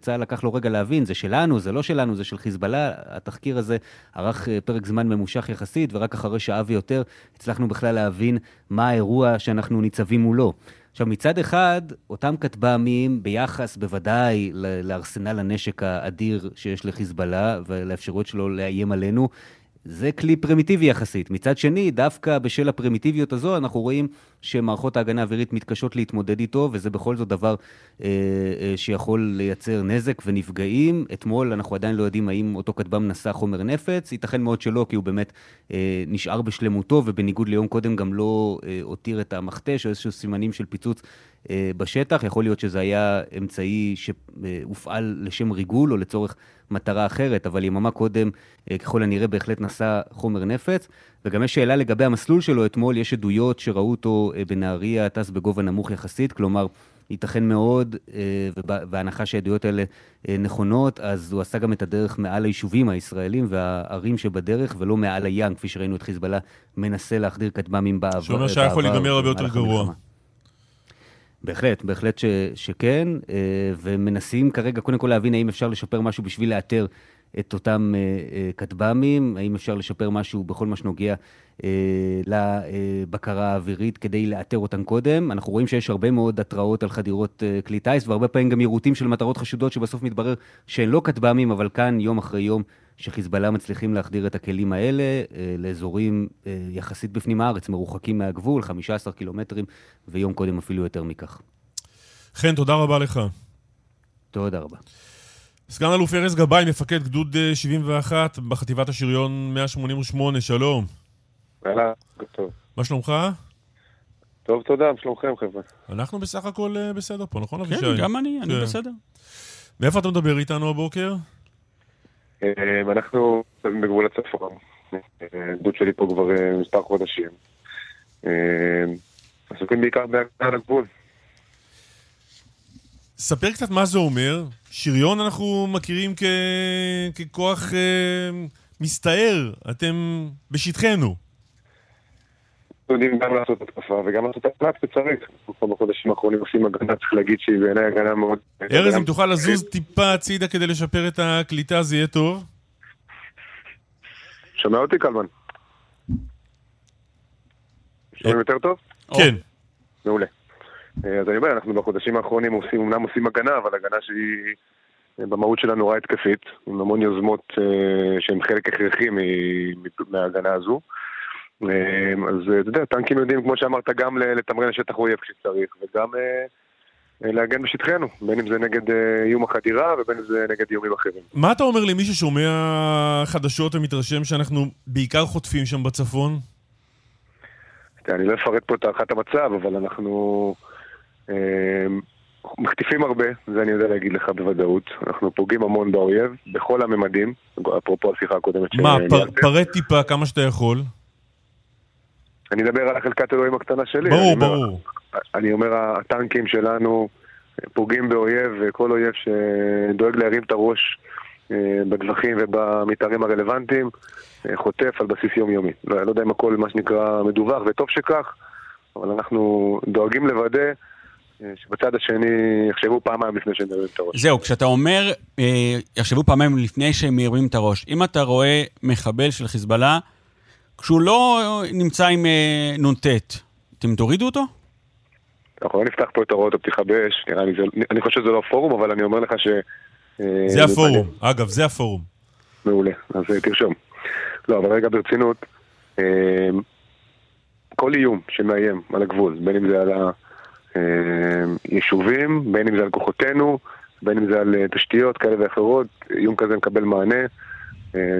צה"ל לקח לו רגע להבין, זה שלנו, זה לא שלנו, זה של חיזבאללה. התחקיר הזה ארך פרק זמן ממושך יחסית, ורק אחרי שעה ויותר הצלחנו בכלל להבין מה האירוע שאנחנו ניצבים מולו. עכשיו, מצד אחד, אותם כטב"מים, ביחס בוודאי לארסנל הנשק האדיר שיש לחיזבאללה ולאפשרויות שלו לאיים עלינו, זה כלי פרימיטיבי יחסית. מצד שני, דווקא בשל הפרימיטיביות הזו, אנחנו רואים שמערכות ההגנה האווירית מתקשות להתמודד איתו, וזה בכל זאת דבר אה, אה, שיכול לייצר נזק ונפגעים. אתמול אנחנו עדיין לא יודעים האם אותו כטב"ם נשא חומר נפץ, ייתכן מאוד שלא, כי הוא באמת אה, נשאר בשלמותו, ובניגוד ליום קודם גם לא אה, הותיר את המכתש או איזשהו סימנים של פיצוץ בשטח. יכול להיות שזה היה אמצעי שהופעל לשם ריגול או לצורך מטרה אחרת, אבל יממה קודם, אה, ככל הנראה, בהחלט נשא חומר נפץ. וגם יש שאלה לגבי המסלול שלו אתמול, יש עדויות שראו אותו אה, בנהריה, טס בגובה נמוך יחסית, כלומר, ייתכן מאוד, אה, ובהנחה שהעדויות האלה אה, נכונות, אז הוא עשה גם את הדרך מעל היישובים הישראלים והערים שבדרך, ולא מעל הים, כפי שראינו את חיזבאללה מנסה להחדיר כטב"מים בעבר. שאומר שהיה יכול להיגמר הרבה יותר גרוע. המלחמה. בהחלט, בהחלט ש, שכן, אה, ומנסים כרגע קודם כל להבין האם אפשר לשפר משהו בשביל לאתר את אותם אה, אה, כטב"מים, האם אפשר לשפר משהו בכל מה שנוגע לבקרה האווירית כדי לאתר אותן קודם. אנחנו רואים שיש הרבה מאוד התראות על חדירות כלי טיס, והרבה פעמים גם יירוטים של מטרות חשודות שבסוף מתברר שהן לא כטב"מים, אבל כאן יום אחרי יום שחיזבאללה מצליחים להחדיר את הכלים האלה אה, לאזורים אה, יחסית בפנים הארץ, מרוחקים מהגבול, 15 קילומטרים, ויום קודם אפילו יותר מכך. חן, תודה רבה לך. תודה רבה. סגן אלוף ארז גבאי, מפקד גדוד אה, 71 בחטיבת השריון 188, שלום. יאללה, טוב. מה שלומך? טוב, תודה, מה שלומכם חבר'ה? אנחנו בסך הכל אה, בסדר פה, נכון אבישי? כן, גם אני, אני כן. בסדר. מאיפה אתה מדבר איתנו הבוקר? אה, אנחנו בגבול הצפון. הגדוד שלי פה כבר אה, מספר חודשים. אה, עסוקים בעיקר בהגנה על הגבול. ספר קצת מה זה אומר. שריון אנחנו מכירים כ... ככוח אה, מסתער, אתם בשטחנו. אנחנו יודעים גם לעשות התקפה וגם לעשות התקפה כשצריך. אנחנו בחודשים האחרונים עושים הגנה, צריך להגיד שהיא בעיניי הגנה מאוד... ארז, אם תוכל לזוז טיפה הצידה כדי לשפר את הקליטה, זה יהיה טוב. שומע אותי, קלמן? שומעים יותר טוב? כן. מעולה. אה, אז אני אומר, אנחנו בחודשים האחרונים עושים, אמנם עושים הגנה, אבל הגנה שהיא אה, במהות שלה נורא התקפית, עם המון יוזמות אה, שהן חלק הכרחי מההגנה הזו. אה, אז אה, אתה יודע, טנקים יודעים, כמו שאמרת, גם לתמרן לשטח אויב כשצריך, וגם אה, אה, להגן בשטחנו, בין אם זה נגד איום החדירה ובין אם זה נגד איומים אחרים. מה אתה אומר למי ששומע חדשות ומתרשם שאנחנו בעיקר חוטפים שם בצפון? אני לא אפרט פה את הערכת המצב, אבל אנחנו אה, מחטיפים הרבה, זה אני יודע להגיד לך בוודאות. אנחנו פוגעים המון באויב, בכל הממדים, אפרופו השיחה הקודמת מה. פרט טיפה כמה שאתה יכול. אני אדבר על חלקת אלוהים הקטנה שלי. ברור, אני אומר- ברור. אני אומר, הטנקים שלנו פוגעים באויב, וכל אויב שדואג להרים את הראש אה, בטווחים ובמתארים הרלוונטיים, אה, חוטף על בסיס יומיומי. לא, לא יודע אם הכל מה שנקרא מדווח, וטוב שכך, אבל אנחנו דואגים לוודא אה, שבצד השני יחשבו פעמיים לפני שהם ירימים את הראש. זהו, כשאתה אומר, יחשבו פעמיים לפני שהם מרימים את הראש. אם אתה רואה מחבל של חיזבאללה, כשהוא לא נמצא עם אה, נ"ט, אתם תורידו אותו? אנחנו לא נפתח פה את הוראות הפתיחה באש, נראה לי, זה, אני חושב שזה לא הפורום, אבל אני אומר לך ש... אה, זה הפורום. אגב, זה הפורום. מעולה, אז אה, תרשום. לא, אבל רגע ברצינות, כל איום שמאיים על הגבול, בין אם זה על היישובים, בין אם זה על כוחותינו, בין אם זה על תשתיות כאלה ואחרות, איום כזה מקבל מענה,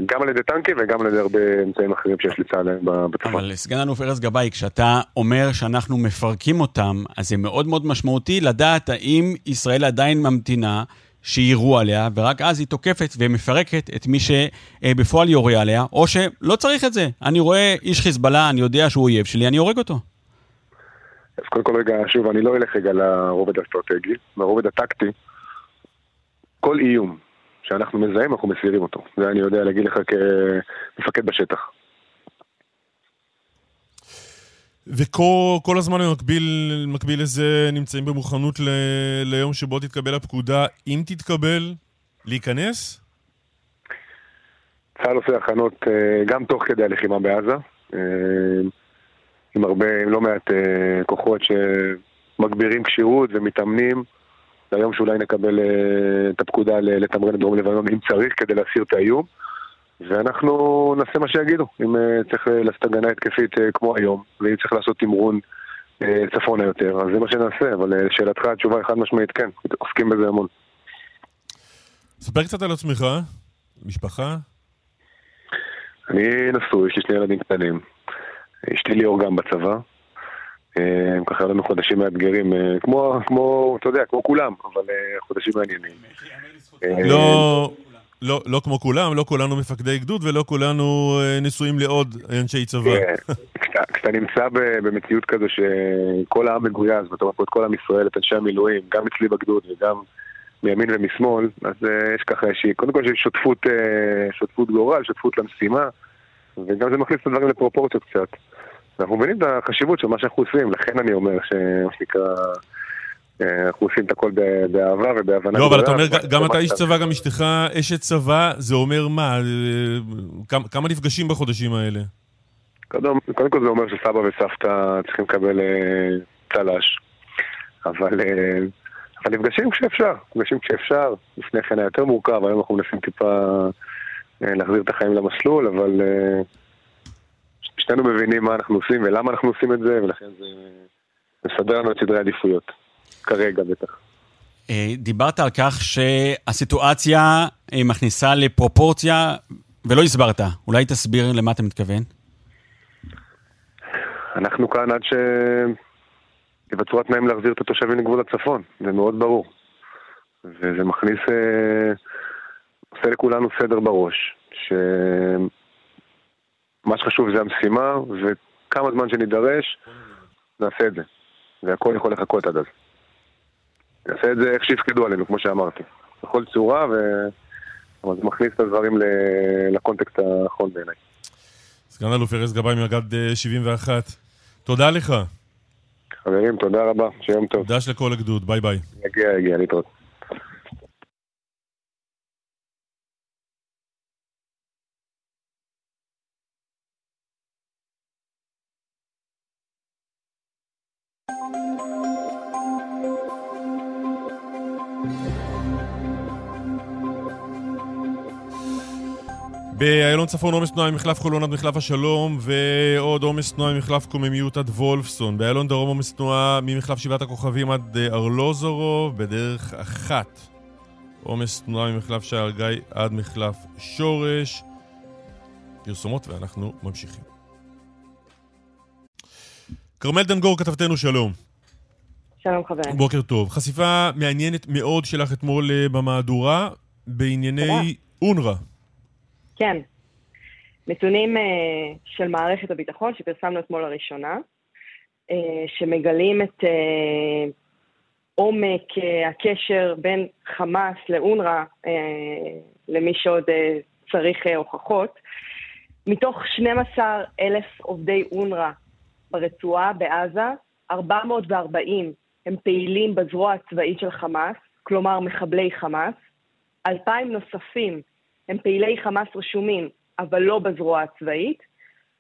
גם על ידי טנקים וגם על ידי הרבה אמצעים אחרים שיש לצה"ל בצפון. אבל סגן אלוף ארז גבאי, כשאתה אומר שאנחנו מפרקים אותם, אז זה מאוד מאוד משמעותי לדעת האם ישראל עדיין ממתינה שיירו עליה, ורק אז היא תוקפת ומפרקת את מי שבפועל יורה עליה, או שלא צריך את זה. אני רואה איש חיזבאללה, אני יודע שהוא אויב שלי, אני הורג אותו. אז קודם כל רגע, שוב, אני לא אלך רגע לרובד האסטרטגי, לרובד הטקטי. כל איום שאנחנו מזהים, אנחנו מסירים אותו. זה אני יודע להגיד לך כמפקד בשטח. וכל כל הזמן במקביל, במקביל לזה נמצאים במוכנות ל, ליום שבו תתקבל הפקודה, אם תתקבל, להיכנס? צה"ל עושה הכנות אה, גם תוך כדי הלחימה בעזה, אה, עם הרבה, עם לא מעט אה, כוחות שמגבירים כשירות ומתאמנים ליום שאולי נקבל אה, את הפקודה לתמרן את דרום לבנון אם צריך כדי להסיר את האיום ואנחנו נעשה מה שיגידו, אם אה, צריך אה, לעשות הגנה התקפית כמו היום ואם צריך לעשות תמרון צפונה יותר, אז זה מה שנעשה, אבל לשאלתך התשובה היא חד משמעית כן, עוסקים בזה המון. ספר קצת על עצמך, משפחה. אני נשוי, יש לי שני ילדים קטנים. אשתי ליאור גם בצבא. אה, ככה היו לנו חודשים מאתגרים, אה, כמו, כמו, אתה יודע, כמו כולם, אבל אה, חודשים מעניינים. לא, לא, לא כמו כולם, לא כולנו מפקדי גדוד ולא כולנו נשואים לעוד אנשי צבא. כשאתה- נמצא במציאות כזו שכל העם מגויס, ואתה רואה את כל עם ישראל, את אנשי המילואים, גם אצלי בגדוד וגם מימין ומשמאל, אז יש ככה איזושהי, קודם כל יש שותפות, שותפות גורל, שותפות למשימה, וגם זה מכניס את הדברים לפרופורציות קצת. אנחנו מבינים את החשיבות של מה שאנחנו עושים, לכן אני אומר שמה שנקרא, אה, אנחנו עושים את הכל באהבה ובהבנה לא, אבל אתה אומר, גם אתה איש צבא, גם אשתך אשת צבא, זה אומר מה? אה, כמה- נפגשים בחודשים האלה? קודם, קודם כל זה אומר שסבא וסבתא צריכים לקבל אה, צל"ש, אבל, נפגשים כשאפשר, נפגשים כשאפשר, לפני כן היה יותר מורכב, היום אנחנו מנסים טיפה להחזיר את החיים למסלול, אבל שנינו מבינים מה אנחנו עושים ולמה אנחנו עושים את זה, ולכן זה מסדר לנו את סדרי העדיפויות, כרגע בטח. אה, דיברת על כך שהסיטואציה אה, מכניסה לפרופורציה, ולא הסברת. אולי תסביר למה אתה מתכוון? אנחנו כאן עד שיווצרו התנאים להחזיר את התושבים לגבול הצפון, זה מאוד ברור. וזה מכניס, אה, עושה לכולנו סדר בראש, שמה שחשוב זה המשימה, וכמה זמן שנידרש, נעשה את זה. והכל יכול לחכות עד אז. נעשה את זה איך שיפקדו עלינו, כמו שאמרתי. בכל צורה, ו... אבל זה מכניס את הדברים לקונטקסט האחרון בעיניי. סגן אלוף ארז גבאי מאגד אה, 71. תודה לך. חברים, תודה רבה, שיום טוב. דש לכל הגדוד, ביי ביי. יגיע, יגיע, להתראות. באיילון צפון עומס תנועה ממחלף חולון עד מחלף השלום ועוד עומס תנועה ממחלף קוממיות עד וולפסון. באיילון דרום עומס תנועה ממחלף שבעת הכוכבים עד אה, ארלוזורוב בדרך אחת. עומס תנועה ממחלף שער גיא עד מחלף שורש. פרסומות ואנחנו ממשיכים. כרמל דנגור, כתבתנו, שלום. שלום חברים. בוקר טוב. חשיפה מעניינת מאוד שלך אתמול אה, במהדורה בענייני אונר"א. כן. נתונים uh, של מערכת הביטחון שפרסמנו אתמול לראשונה, uh, שמגלים את uh, עומק uh, הקשר בין חמאס לאונר"א, uh, למי שעוד uh, צריך uh, הוכחות. מתוך 12 אלף עובדי אונר"א ברצועה, בעזה, 440 הם פעילים בזרוע הצבאית של חמאס, כלומר מחבלי חמאס. 2,000 נוספים הם פעילי חמאס רשומים, אבל לא בזרוע הצבאית,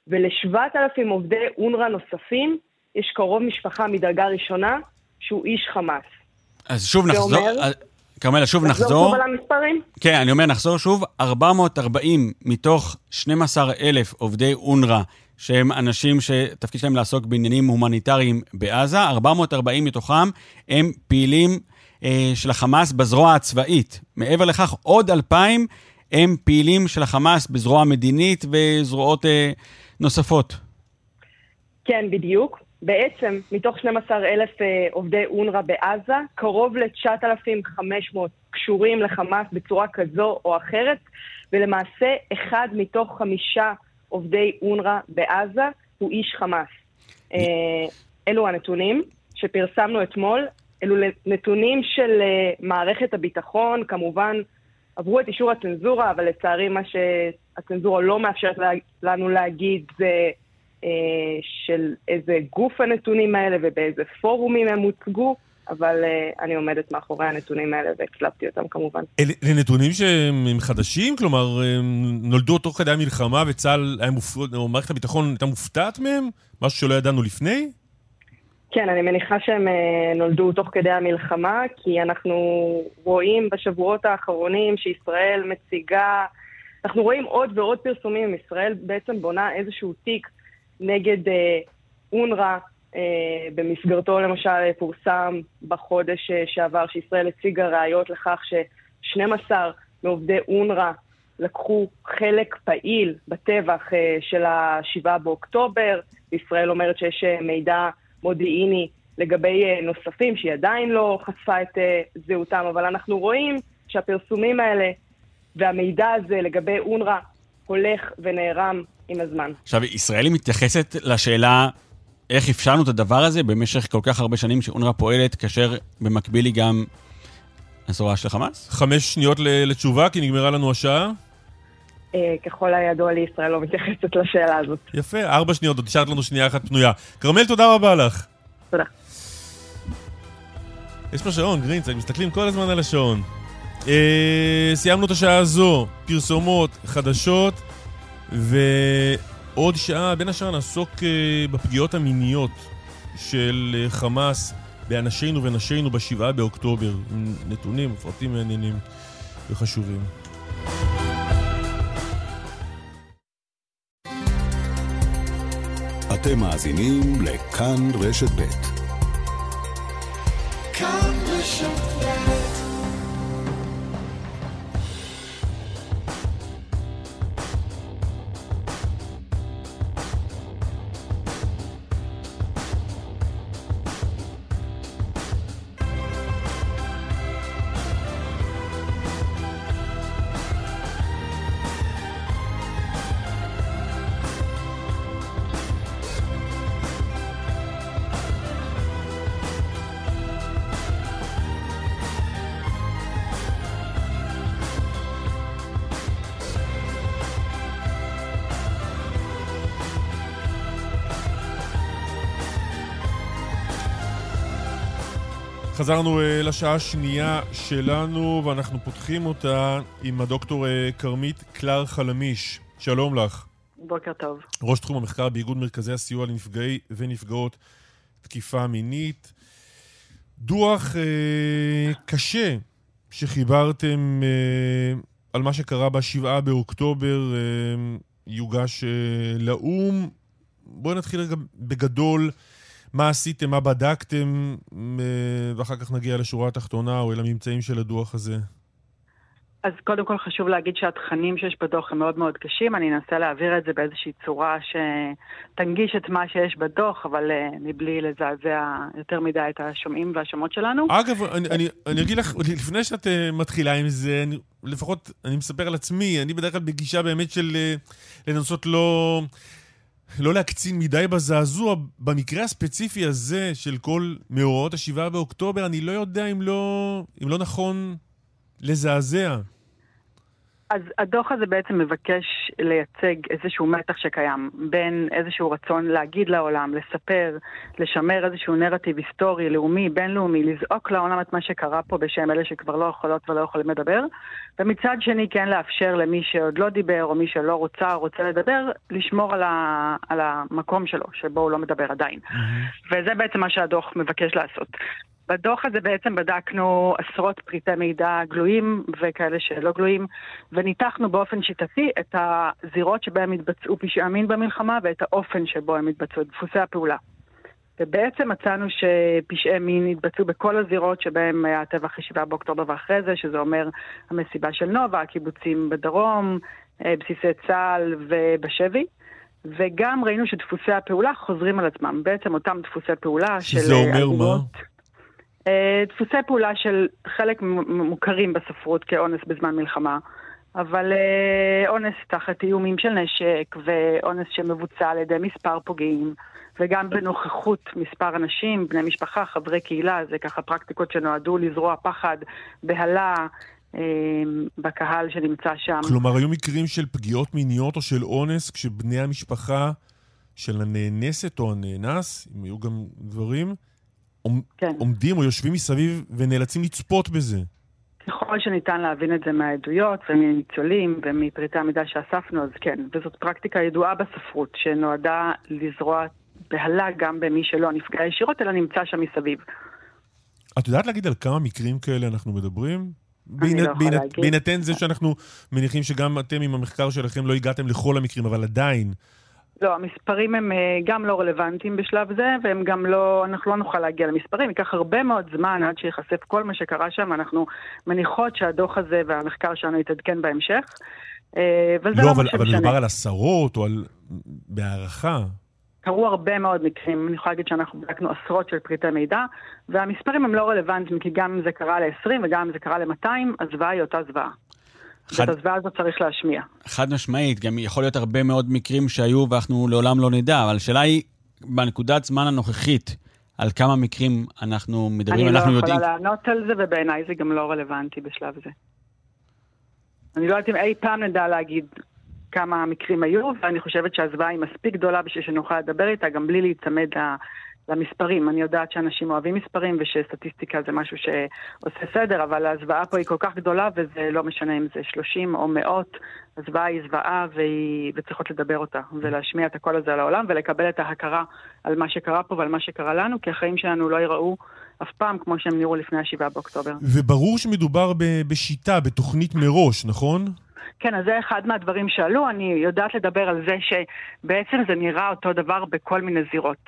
ול-7,000 עובדי אונר"א נוספים יש קרוב משפחה מדרגה ראשונה שהוא איש חמאס. אז שוב נחזור, אה, כרמלה, שוב נחזור נחזור. שוב על המספרים? כן, אני אומר, נחזור שוב, 440 מתוך 12,000 עובדי אונר"א, שהם אנשים שתפקיד שלהם לעסוק בעניינים הומניטריים בעזה, 440 מתוכם הם פעילים אה, של החמאס בזרוע הצבאית. מעבר לכך, עוד 2,000 הם פעילים של החמאס בזרוע המדינית וזרועות אה, נוספות. כן, בדיוק. בעצם, מתוך 12,000 אה, עובדי אונר"א בעזה, קרוב ל-9,500 קשורים לחמאס בצורה כזו או אחרת, ולמעשה אחד מתוך חמישה עובדי אונר"א בעזה הוא איש חמאס. אה, אלו הנתונים שפרסמנו אתמול. אלו נתונים של אה, מערכת הביטחון, כמובן עברו את אישור הצנזורה, אבל לצערי מה שהצנזורה לא מאפשרת לנו להגיד זה אה, של איזה גוף הנתונים האלה ובאיזה פורומים הם הוצגו, אבל אה, אני עומדת מאחורי הנתונים האלה והצלבתי אותם כמובן. אלה נתונים שהם הם חדשים? כלומר, הם נולדו תוך כדי המלחמה וצה"ל מופ... או מערכת הביטחון הייתה מופתעת מהם? משהו שלא ידענו לפני? כן, אני מניחה שהם אה, נולדו תוך כדי המלחמה, כי אנחנו רואים בשבועות האחרונים שישראל מציגה, אנחנו רואים עוד ועוד פרסומים, ישראל בעצם בונה איזשהו תיק נגד אה, אונר"א, אה, במסגרתו למשל פורסם בחודש שעבר שישראל הציגה ראיות לכך ש-12 מעובדי אונר"א לקחו חלק פעיל בטבח של ה-7 באוקטובר, וישראל אומרת שיש מידע מודיעיני לגבי אה, נוספים שהיא עדיין לא חשפה את אה, זהותם, אבל אנחנו רואים שהפרסומים האלה והמידע הזה לגבי אונר"א הולך ונערם עם הזמן. עכשיו, ישראל מתייחסת לשאלה איך אפשרנו את הדבר הזה במשך כל כך הרבה שנים שאונר"א פועלת, כאשר במקביל היא גם הזרוע של חמאס? חמש שניות לתשובה, כי נגמרה לנו השעה. אה, ככל הידוע לי, ישראל לא מתייחסת לשאלה הזאת. יפה, ארבע שניות, עוד נשארת לנו שנייה אחת פנויה. כרמל, תודה רבה לך. תודה. יש פה שעון, גרינץ, מסתכלים כל הזמן על השעון. אה, סיימנו את השעה הזו, פרסומות, חדשות, ועוד שעה, בין השאר נעסוק אה, בפגיעות המיניות של אה, חמאס באנשינו ונשינו בשבעה באוקטובר. עם נתונים, מפרטים מעניינים וחשובים. אתם מאזינים לכאן רשת ב'. כאן רשת חזרנו אה, לשעה השנייה שלנו, ואנחנו פותחים אותה עם הדוקטור אה, כרמית קלר חלמיש. שלום לך. בוקר טוב. ראש תחום המחקר באיגוד מרכזי הסיוע לנפגעי ונפגעות תקיפה מינית. דוח אה, קשה שחיברתם אה, על מה שקרה בשבעה באוקטובר אה, יוגש אה, לאו"ם. בואו נתחיל רגע בגדול. מה עשיתם, מה בדקתם, אה, ואחר כך נגיע לשורה התחתונה או אל הממצאים של הדוח הזה. אז קודם כל חשוב להגיד שהתכנים שיש בדוח הם מאוד מאוד קשים, אני אנסה להעביר את זה באיזושהי צורה שתנגיש את מה שיש בדוח, אבל uh, מבלי לזעזע יותר מדי את השומעים והשומעות שלנו. אגב, אני, אני, אני אגיד לך, לפני שאת uh, מתחילה עם זה, אני, לפחות אני מספר על עצמי, אני בדרך כלל בגישה באמת של uh, לנסות לא... לא להקצין מדי בזעזוע. במקרה הספציפי הזה של כל מאורעות השבעה באוקטובר, אני לא יודע אם לא, אם לא נכון לזעזע. אז הדוח הזה בעצם מבקש לייצג איזשהו מתח שקיים בין איזשהו רצון להגיד לעולם, לספר, לשמר איזשהו נרטיב היסטורי, לאומי, בינלאומי, לזעוק לעולם את מה שקרה פה בשם אלה שכבר לא יכולות ולא יכולים לדבר, ומצד שני כן לאפשר למי שעוד לא דיבר או מי שלא רוצה או רוצה לדבר, לשמור על, ה, על המקום שלו, שבו הוא לא מדבר עדיין. וזה בעצם מה שהדוח מבקש לעשות. בדוח הזה בעצם בדקנו עשרות פריטי מידע גלויים וכאלה שלא גלויים, וניתחנו באופן שיטתי את הזירות שבהם התבצעו פשעי מין במלחמה ואת האופן שבו הם התבצעו, את דפוסי הפעולה. ובעצם מצאנו שפשעי מין התבצעו בכל הזירות שבהם היה הטבח ה באוקטובר ואחרי זה, שזה אומר המסיבה של נובה, הקיבוצים בדרום, אה, בסיסי צה"ל ובשבי. וגם ראינו שדפוסי הפעולה חוזרים על עצמם. בעצם אותם דפוסי פעולה של... שזה אומר אגורות, מה? אה, דפוסי פעולה של חלק מוכרים בספרות כאונס בזמן מלחמה, אבל אה, אונס תחת איומים של נשק ואונס שמבוצע על ידי מספר פוגעים. וגם בנוכחות מספר אנשים, בני משפחה, חברי קהילה, זה ככה פרקטיקות שנועדו לזרוע פחד, בהלה, אה, בקהל שנמצא שם. כלומר, היו מקרים של פגיעות מיניות או של אונס כשבני המשפחה של הנאנסת או הנאנס, אם היו גם דברים, כן. עומדים או יושבים מסביב ונאלצים לצפות בזה. ככל שניתן להבין את זה מהעדויות ומניצולים ומפריטי המידע שאספנו, אז כן. וזאת פרקטיקה ידועה בספרות, שנועדה לזרוע בהלה גם במי שלא נפגע ישירות, אלא נמצא שם מסביב. את יודעת להגיד על כמה מקרים כאלה אנחנו מדברים? לא. בהינתן זה שאנחנו מניחים שגם אתם עם המחקר שלכם לא הגעתם לכל המקרים, אבל עדיין, לא, המספרים הם אה, גם לא רלוונטיים בשלב זה, והם גם לא, אנחנו לא נוכל להגיע למספרים, ייקח הרבה מאוד זמן עד שייחשף כל מה שקרה שם, אנחנו מניחות שהדוח הזה והמחקר שלנו יתעדכן בהמשך. אה, אבל זה לא, לא אבל, אבל. מדובר על עשרות או על... בהערכה. קרו הרבה מאוד מקרים, אני יכולה להגיד שאנחנו בדקנו עשרות של פריטי מידע, והמספרים הם לא רלוונטיים, כי גם אם זה קרה ל-20 וגם אם זה קרה ל-200, הזוועה היא אותה זוועה. חד- את הזוועה הזאת צריך להשמיע. חד משמעית, גם יכול להיות הרבה מאוד מקרים שהיו ואנחנו לעולם לא נדע, אבל השאלה היא, בנקודת זמן הנוכחית, על כמה מקרים אנחנו מדברים, אני לא אנחנו יכולה יודעים... לענות על זה, ובעיניי זה גם לא רלוונטי בשלב זה. אני לא יודעת אם אי פעם נדע להגיד כמה מקרים היו, ואני חושבת שהזוועה היא מספיק גדולה בשביל שנוכל לדבר איתה, גם בלי להיצמד למספרים. אני יודעת שאנשים אוהבים מספרים, ושסטטיסטיקה זה משהו שעושה סדר, אבל הזוועה פה היא כל כך גדולה, וזה לא משנה אם זה 30 או מאות, הזוועה היא זוועה, והיא... וצריכות לדבר אותה, ולהשמיע את הקול הזה על העולם, ולקבל את ההכרה על מה שקרה פה ועל מה שקרה לנו, כי החיים שלנו לא ייראו אף פעם כמו שהם נראו לפני השבעה באוקטובר. וברור שמדובר ב- בשיטה, בתוכנית מראש, נכון? כן, אז זה אחד מהדברים שעלו. אני יודעת לדבר על זה שבעצם זה נראה אותו דבר בכל מיני זירות.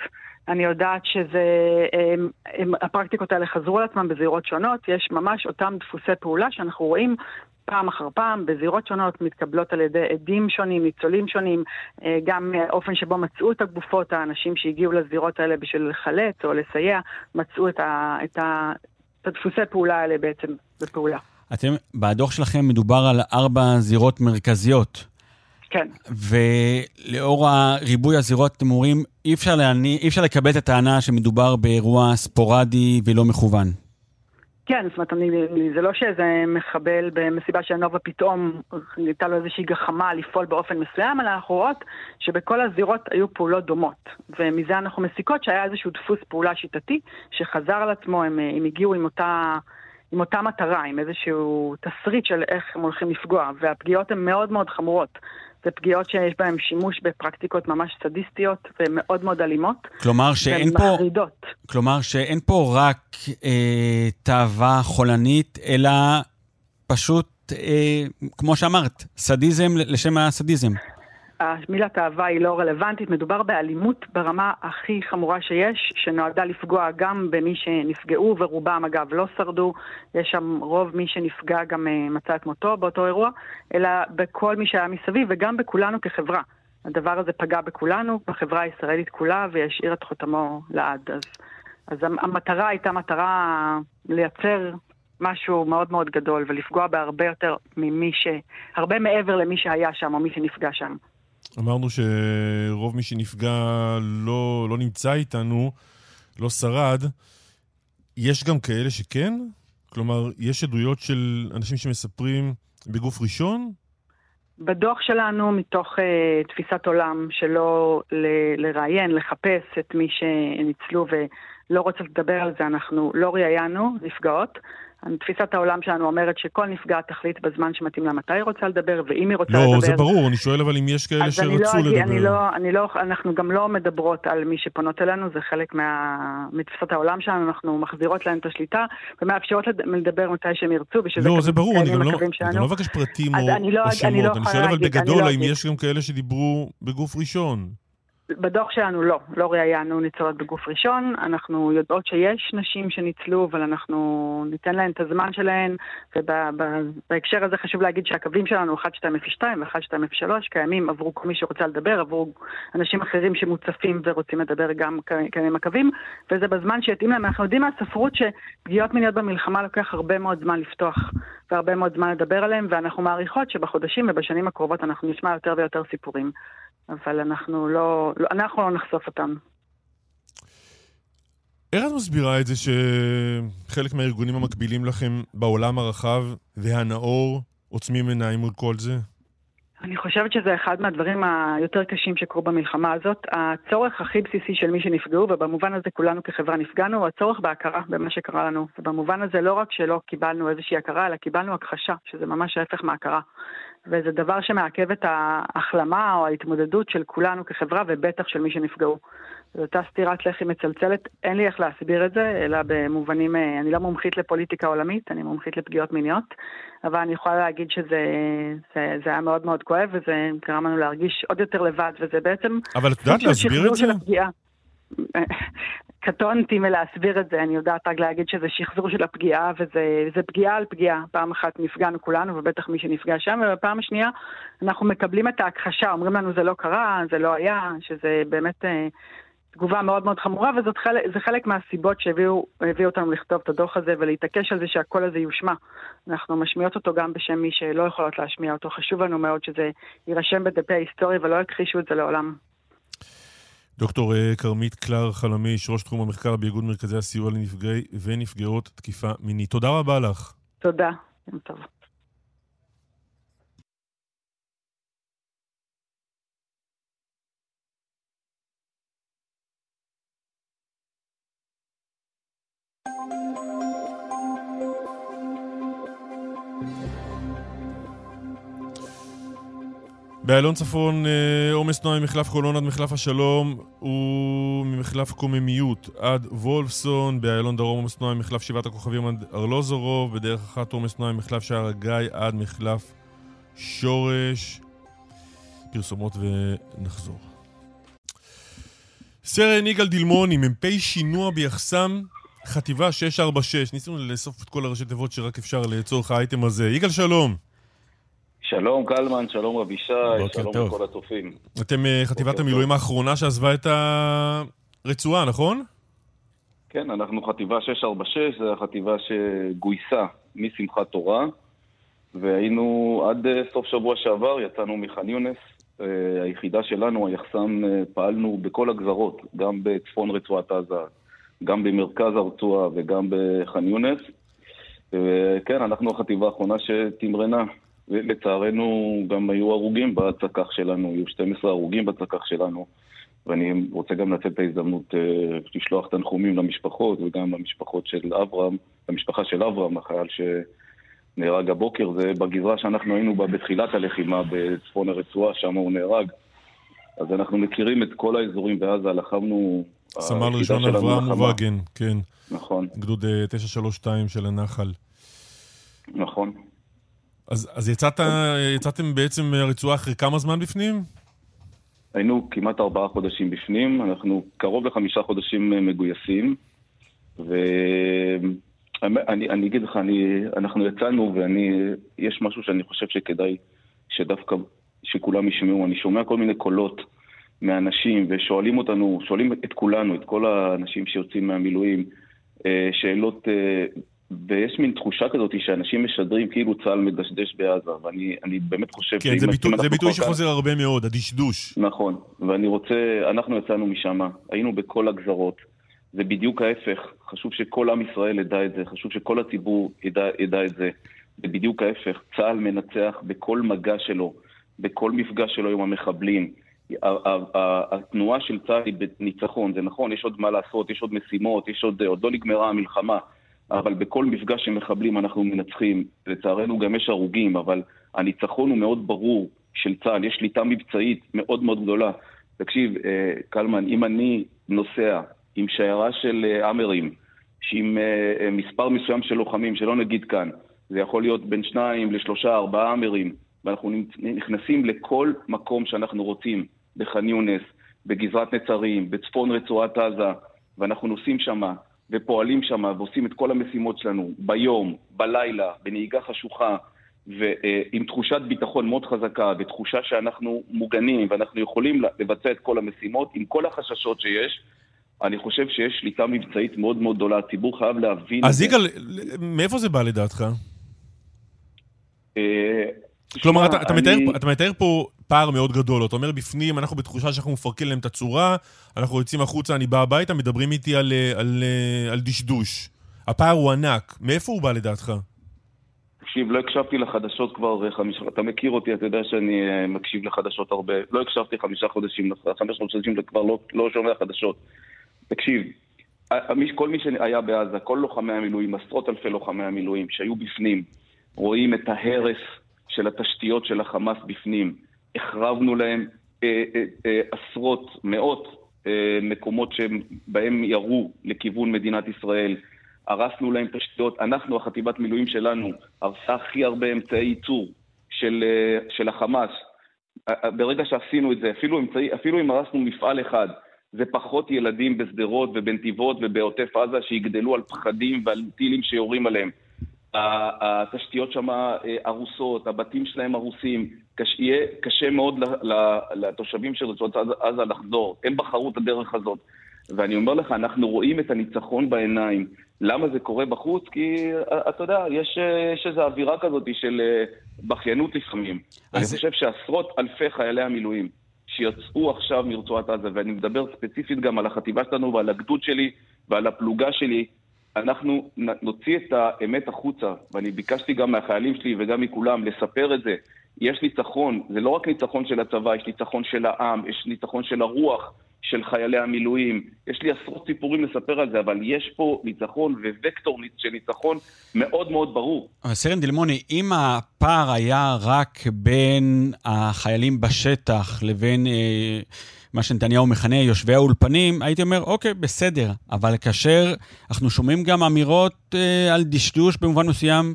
אני יודעת שזה, הם, הם, הפרקטיקות האלה חזרו על עצמם בזירות שונות, יש ממש אותם דפוסי פעולה שאנחנו רואים פעם אחר פעם בזירות שונות, מתקבלות על ידי עדים שונים, ניצולים שונים, אה, גם האופן שבו מצאו את הגופות, האנשים שהגיעו לזירות האלה בשביל לחלץ או לסייע, מצאו את, ה, את, ה, את הדפוסי פעולה האלה בעצם בפעולה. אתם, בדוח שלכם מדובר על ארבע זירות מרכזיות. כן. ולאור הריבוי הזירות, אתם אומרים, אי אפשר, להני, אי אפשר לקבל את הטענה שמדובר באירוע ספורדי ולא מכוון. כן, זאת אומרת, אני, זה לא שאיזה מחבל במסיבה של נובה פתאום הייתה לו איזושהי גחמה לפעול באופן מסוים, אלא אנחנו רואות שבכל הזירות היו פעולות דומות. ומזה אנחנו מסיקות שהיה איזשהו דפוס פעולה שיטתי שחזר על עצמו, הם, הם הגיעו עם אותה, עם אותה מטרה, עם איזשהו תסריט של איך הם הולכים לפגוע, והפגיעות הן מאוד מאוד חמורות. זה פגיעות שיש בהן שימוש בפרקטיקות ממש סדיסטיות ומאוד מאוד אלימות. כלומר שאין פה, ומחרידות. כלומר שאין פה רק אה, תאווה חולנית, אלא פשוט, אה, כמו שאמרת, סדיזם לשם הסדיזם. המילת אהבה היא לא רלוונטית, מדובר באלימות ברמה הכי חמורה שיש, שנועדה לפגוע גם במי שנפגעו, ורובם אגב לא שרדו, יש שם רוב מי שנפגע גם אה, מצא את מותו באותו אירוע, אלא בכל מי שהיה מסביב וגם בכולנו כחברה. הדבר הזה פגע בכולנו, בחברה הישראלית כולה, וישאיר את חותמו לעד. אז, אז המטרה הייתה מטרה לייצר משהו מאוד מאוד גדול ולפגוע בהרבה יותר ממי ש... הרבה מעבר למי שהיה שם או מי שנפגע שם. אמרנו שרוב מי שנפגע לא, לא נמצא איתנו, לא שרד. יש גם כאלה שכן? כלומר, יש עדויות של אנשים שמספרים בגוף ראשון? בדוח שלנו, מתוך uh, תפיסת עולם שלא ל- לראיין, לחפש את מי שניצלו ולא רוצה לדבר על זה, אנחנו לא ראיינו נפגעות. תפיסת העולם שלנו אומרת שכל נפגעת תחליט בזמן שמתאים לה מתי היא רוצה לדבר, ואם היא רוצה לא, לדבר... לא, זה ברור, אני שואל אבל אם יש כאלה שרצו אני לא, לדבר. אני לא, אני לא, אנחנו גם לא מדברות על מי שפונות אלינו, זה חלק מה, מתפיסת העולם שלנו, אנחנו מחזירות להן את השליטה, ומאפשרות לדבר מתי שהם ירצו, ושזה לא, זה ברור, אני גם לא, אני גם לא מבקש פרטים אז או, אני לא- או אני שמות, לא אני שואל אבל אני בגדול, לא האם. יש גם כאלה שדיברו בגוף ראשון? בדוח שלנו לא, לא ראיינו ניצולות בגוף ראשון, אנחנו יודעות שיש נשים שניצלו, אבל אנחנו ניתן להן את הזמן שלהן, ובהקשר הזה חשוב להגיד שהקווים שלנו 1202 ו-1203 קיימים עבור כל מי שרוצה לדבר, עבור אנשים אחרים שמוצפים ורוצים לדבר גם קיימים הקווים, וזה בזמן שיתאים להם. אנחנו יודעים מהספרות שפגיעות מיניות במלחמה לוקח הרבה מאוד זמן לפתוח, והרבה מאוד זמן לדבר עליהם, ואנחנו מעריכות שבחודשים ובשנים הקרובות אנחנו נשמע יותר ויותר סיפורים. אבל אנחנו לא, לא, אנחנו לא נחשוף אותם. איך את מסבירה את זה שחלק מהארגונים המקבילים לכם בעולם הרחב והנאור עוצמים עיניים מול כל זה? אני חושבת שזה אחד מהדברים היותר קשים שקרו במלחמה הזאת. הצורך הכי בסיסי של מי שנפגעו, ובמובן הזה כולנו כחברה נפגענו, הוא הצורך בהכרה במה שקרה לנו. ובמובן הזה לא רק שלא קיבלנו איזושהי הכרה, אלא קיבלנו הכחשה, שזה ממש ההפך מהכרה. וזה דבר שמעכב את ההחלמה או ההתמודדות של כולנו כחברה, ובטח של מי שנפגעו. זו אותה סטירת לחי מצלצלת, אין לי איך להסביר את זה, אלא במובנים, אה, אני לא מומחית לפוליטיקה עולמית, אני מומחית לפגיעות מיניות, אבל אני יכולה להגיד שזה זה, זה היה מאוד מאוד כואב, וזה גרם לנו להרגיש עוד יותר לבד, וזה בעצם... אבל את יודעת להסביר את זה? של הפגיעה. קטונתי מלהסביר את זה, אני יודעת רק להגיד שזה שחזור של הפגיעה, וזה פגיעה על פגיעה. פעם אחת נפגענו כולנו, ובטח מי שנפגע שם, ובפעם השנייה אנחנו מקבלים את ההכחשה, אומרים לנו זה לא קרה, זה לא היה, שזה באמת אה, תגובה מאוד מאוד חמורה, וזה חלק, חלק מהסיבות שהביאו אותנו לכתוב את הדוח הזה ולהתעקש על זה שהקול הזה יושמע. אנחנו משמיעות אותו גם בשם מי שלא יכולות להשמיע אותו. חשוב לנו מאוד שזה יירשם בדפי ההיסטוריה ולא יכחישו את זה לעולם. דוקטור אה, כרמית קלר חלמיש, ראש תחום המחקר באיגוד מרכזי הסיוע לנפגעי ונפגעות תקיפה מינית. תודה רבה לך. תודה, יום טוב. באיילון צפון אה, עומס תנועה ממחלף חולון עד מחלף השלום וממחלף קוממיות עד וולפסון, באיילון דרום עומס תנועה ממחלף שבעת הכוכבים עד ארלוזורוב, בדרך אחת עומס תנועה ממחלף שער הגיא עד מחלף שורש. פרסומות ונחזור. סרן יגאל דילמוני, מ"פ שינוע ביחסם חטיבה 646. ניסינו לאסוף את כל הראשי תיבות שרק אפשר לצורך האייטם הזה. יגאל שלום. שלום קלמן, שלום רבישי, שלום טוב. לכל הצופים. אתם אה, חטיבת המילואים האחרונה שעזבה את הרצועה, נכון? כן, אנחנו חטיבה 646, זו החטיבה שגויסה משמחת תורה, והיינו עד אה, סוף שבוע שעבר, יצאנו מח'אן יונס. אה, היחידה שלנו, היחסם, פעלנו בכל הגזרות, גם בצפון רצועת עזה, גם במרכז הרצועה וגם בח'אן יונס. וכן, אנחנו החטיבה האחרונה שתמרנה. ולצערנו גם היו הרוגים בצק"ח שלנו, היו 12 הרוגים בצק"ח שלנו. ואני רוצה גם לנצל את ההזדמנות אה, לשלוח תנחומים למשפחות וגם למשפחות של אברהם, למשפחה של אברהם, החייל נהרג הבוקר, זה בגזרה שאנחנו היינו בה בתחילת הלחימה בצפון הרצועה, שם הוא נהרג. אז אנחנו מכירים את כל האזורים בעזה, לחמנו... סמל ראשון אברהם. מובגן, כן. נכון, גדוד אה, 932 של הנחל. נכון. אז, אז יצאת, יצאתם בעצם מהרצועה אחרי כמה זמן בפנים? היינו כמעט ארבעה חודשים בפנים, אנחנו קרוב לחמישה חודשים אה, מגויסים, ואני אני אגיד לך, אני, אנחנו יצאנו ואני, יש משהו שאני חושב שכדאי שדווקא, שכולם ישמעו, אני שומע כל מיני קולות מאנשים ושואלים אותנו, שואלים את כולנו, את כל האנשים שיוצאים מהמילואים, אה, שאלות, אה, ויש מין תחושה כזאת שאנשים משדרים כאילו צה"ל מדשדש בעזה, ואני אני באמת חושב... כן, זה ביטוי, זה ביטוי שחוזר הרבה מאוד, הדשדוש. נכון, ואני רוצה, אנחנו יצאנו משם, היינו בכל הגזרות, זה בדיוק ההפך, חשוב שכל עם ישראל ידע את זה, חשוב שכל הציבור ידע, ידע את זה, זה בדיוק ההפך, צה"ל מנצח בכל מגע שלו, בכל מפגש שלו עם המחבלים. התנועה של צה"ל היא בניצחון, זה נכון, יש עוד מה לעשות, יש עוד משימות, יש עוד, עוד לא נגמרה המלחמה, אבל בכל מפגש עם מחבלים אנחנו מנצחים. לצערנו גם יש הרוגים, אבל הניצחון הוא מאוד ברור של צה"ל, יש שליטה מבצעית מאוד מאוד גדולה. תקשיב, אה, קלמן, אם אני נוסע עם שיירה של אה, האמרים, עם אה, אה, מספר מסוים של לוחמים, שלא נגיד כאן, זה יכול להיות בין שניים לשלושה, ארבעה האמרים, ואנחנו נכנסים לכל מקום שאנחנו רוצים, בח'אן יונס, בגזרת נצרים, בצפון רצועת עזה, ואנחנו נוסעים שמה, ופועלים שמה, ועושים את כל המשימות שלנו, ביום, בלילה, בנהיגה חשוכה, ועם תחושת ביטחון מאוד חזקה, ותחושה שאנחנו מוגנים, ואנחנו יכולים לבצע את כל המשימות, עם כל החששות שיש, אני חושב שיש שליטה מבצעית מאוד מאוד גדולה. הציבור חייב להבין אז. יגאל, מאיפה זה בא לדעתך? כלומר, אתה, אתה, אני- מתאר, אתה מתאר פה פער מאוד גדול. אתה אומר, בפנים אנחנו בתחושה שאנחנו מפרקים להם את הצורה, אנחנו יוצאים החוצה, אני בא הביתה, מדברים איתי על, אה, על, אה, על דשדוש. הפער הוא ענק. מאיפה הוא בא לדעתך? תקשיב, לא הקשבתי לחדשות כבר אה, חמישה... אתה מכיר אותי, אתה יודע שאני מקשיב לחדשות הרבה. לא הקשבתי חמישה חודשים, חמישה חודשים כבר לא, לא שומע חדשות. תקשיב, כל מי שהיה בעזה, כל לוחמי המילואים, עשרות אלפי לוחמי המילואים שהיו בפנים, רואים את ההרס של התשתיות של החמאס בפנים. החרבנו להם אה, אה, אה, עשרות, מאות אה, מקומות שבהם ירו לכיוון מדינת ישראל. הרסנו להם תשתיות. אנחנו, החטיבת מילואים שלנו, הרסה הכי הרבה אמצעי ייצור של, אה, של החמאס. ברגע שעשינו את זה, אפילו, אמצעי, אפילו אם הרסנו מפעל אחד, זה פחות ילדים בשדרות ובנתיבות ובעוטף עזה שיגדלו על פחדים ועל טילים שיורים עליהם. התשתיות שם אה, הרוסות, הבתים שלהם הרוסים, קש, יהיה קשה מאוד לתושבים של רצועת עזה- לחזור. הם בחרו את הדרך הזאת. ואני אומר לך, אנחנו רואים את הניצחון בעיניים. למה זה קורה בחוץ? כי, אה, אתה יודע, יש, אה, יש איזו אווירה כזאת של אה, בכיינות לפעמים. אני חושב שעשרות אלפי חיילי המילואים שיצאו עכשיו מרצועת עזה, ואני מדבר ספציפית גם על החטיבה שלנו ועל הגדוד שלי ועל הפלוגה שלי, אנחנו נוציא את האמת החוצה, ואני ביקשתי גם מהחיילים שלי וגם מכולם לספר את זה. יש ניצחון, זה לא רק ניצחון של הצבא, יש ניצחון של העם, יש ניצחון של הרוח של חיילי המילואים. יש לי עשרות סיפורים לספר על זה, אבל יש פה ניצחון ווקטור של ניצחון מאוד מאוד ברור. אבל סרן דלמוני, אם הפער היה רק בין החיילים בשטח לבין אה, מה שנתניהו מכנה יושבי האולפנים, הייתי אומר, אוקיי, בסדר. אבל כאשר אנחנו שומעים גם אמירות אה, על דשדוש במובן מסוים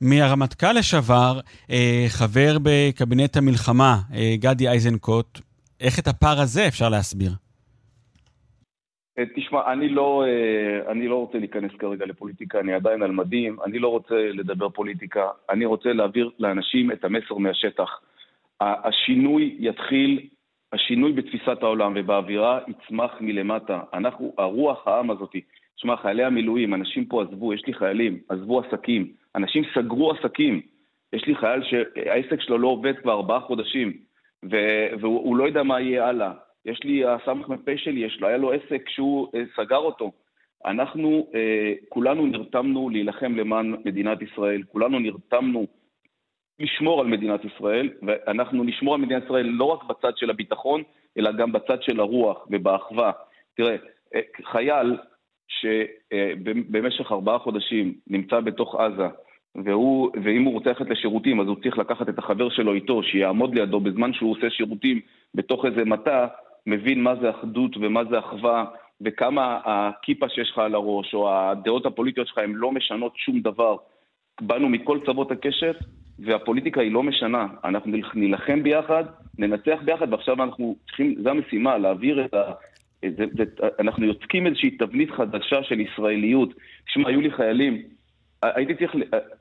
מהרמטכ"ל לשעבר, אה, חבר בקבינט המלחמה, אה, גדי איזנקוט, איך את הפער הזה אפשר להסביר? אה, תשמע, אני לא, אה, אני לא רוצה להיכנס כרגע לפוליטיקה, אני עדיין על מדים, אני לא רוצה לדבר פוליטיקה, אני רוצה להעביר לאנשים את המסר מהשטח. השינוי יתחיל, השינוי בתפיסת העולם ובאווירה יצמח מלמטה. אנחנו, הרוח העם הזאתי, תשמע, חיילי המילואים, אנשים פה עזבו, יש לי חיילים, עזבו עסקים, אנשים סגרו עסקים. יש לי חייל שהעסק שלו לא עובד כבר ארבעה חודשים, והוא הוא לא יודע מה יהיה הלאה. יש לי, הסמ"פ שלי, יש לו, היה לו עסק שהוא אה, סגר אותו. אנחנו אה, כולנו נרתמנו להילחם למען מדינת ישראל, כולנו נרתמנו לשמור על מדינת ישראל, ואנחנו נשמור על מדינת ישראל לא רק בצד של הביטחון, אלא גם בצד של הרוח ובאחווה. תראה, אה, חייל שבמשך ארבעה חודשים נמצא בתוך עזה, והוא, ואם הוא רוצה ללכת לשירותים, אז הוא צריך לקחת את החבר שלו איתו, שיעמוד לידו בזמן שהוא עושה שירותים בתוך איזה מטע, מבין מה זה אחדות ומה זה אחווה, וכמה הכיפה שיש לך על הראש, או הדעות הפוליטיות שלך, הן לא משנות שום דבר. באנו מכל צוות הקשת, והפוליטיקה היא לא משנה. אנחנו נילחם ביחד, ננצח ביחד, ועכשיו אנחנו צריכים, זו המשימה, להעביר את ה... זה, זה, אנחנו יוצקים איזושהי תבנית חדשה של ישראליות. תשמע, היו לי חיילים, הייתי צריך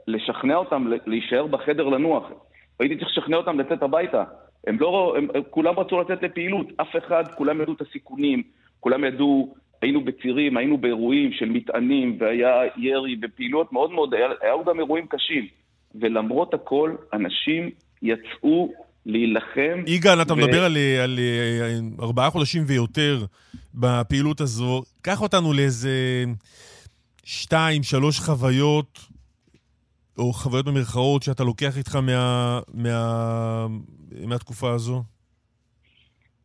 לשכנע אותם להישאר בחדר לנוח. הייתי צריך לשכנע אותם לצאת הביתה. הם לא, הם, הם, כולם רצו לצאת לפעילות, אף אחד, כולם ידעו את הסיכונים, כולם ידעו, היינו בצירים, היינו באירועים של מטענים, והיה ירי ופעילויות מאוד מאוד, היה, היו גם אירועים קשים. ולמרות הכל, אנשים יצאו להילחם. יגאל, אתה ו... מדבר על, על, על ארבעה חודשים ויותר בפעילות הזו. קח אותנו לאיזה שתיים, שלוש חוויות, או חוויות במרכאות, שאתה לוקח איתך מה, מה, מהתקופה הזו.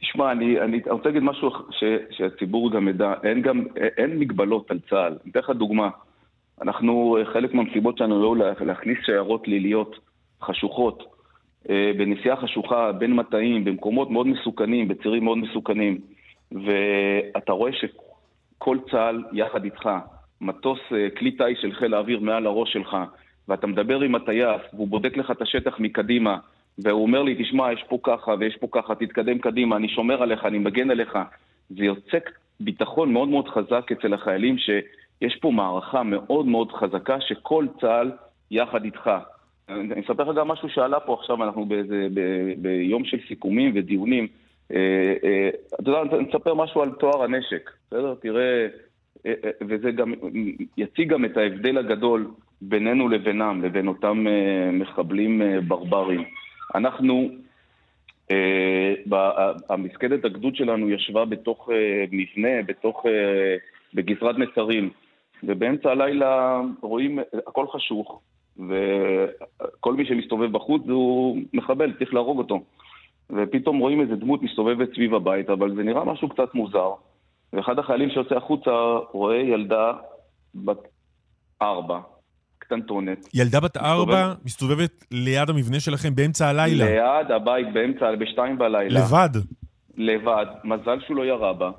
תשמע, אני, אני רוצה להגיד משהו ש, שהציבור גם ידע. אין גם, אין מגבלות על צה"ל. אני אתן לך דוגמה. אנחנו, חלק מהמסיבות שלנו היו להכניס שיירות ליליות חשוכות, אה, בנסיעה חשוכה בין מטעים, במקומות מאוד מסוכנים, בצירים מאוד מסוכנים, ואתה רואה שכל צה"ל יחד איתך, מטוס, אה, כלי טיס של חיל האוויר מעל הראש שלך, ואתה מדבר עם הטייס, והוא בודק לך את השטח מקדימה, והוא אומר לי, תשמע, יש פה ככה ויש פה ככה, תתקדם קדימה, אני שומר עליך, אני מגן עליך. זה יוצק ביטחון מאוד מאוד חזק אצל החיילים, ש... יש פה מערכה מאוד מאוד חזקה שכל צה"ל יחד איתך. אני אספר לך גם משהו שעלה פה עכשיו, אנחנו באיזה, ב, ביום של סיכומים ודיונים. אה, אה, אתה יודע, אני אספר משהו על טוהר הנשק, בסדר? תראה, אה, וזה גם יציג גם את ההבדל הגדול בינינו לבינם, לבין אותם מחבלים ברברים. אנחנו, המפקדת הגדוד שלנו ישבה בתוך מבנה, בתוך, בגזרת מסרים. ובאמצע הלילה רואים, הכל חשוך, וכל מי שמסתובב בחוץ הוא מחבל, צריך להרוג אותו. ופתאום רואים איזה דמות מסתובבת סביב הבית, אבל זה נראה משהו קצת מוזר. ואחד החיילים שיוצא החוצה רואה ילדה בת ארבע, קטנטונת. ילדה בת ארבע מסתובבת ליד המבנה שלכם באמצע הלילה. ליד הבית, באמצע, בשתיים בלילה. לבד? לבד. מזל שהוא לא ירה בה.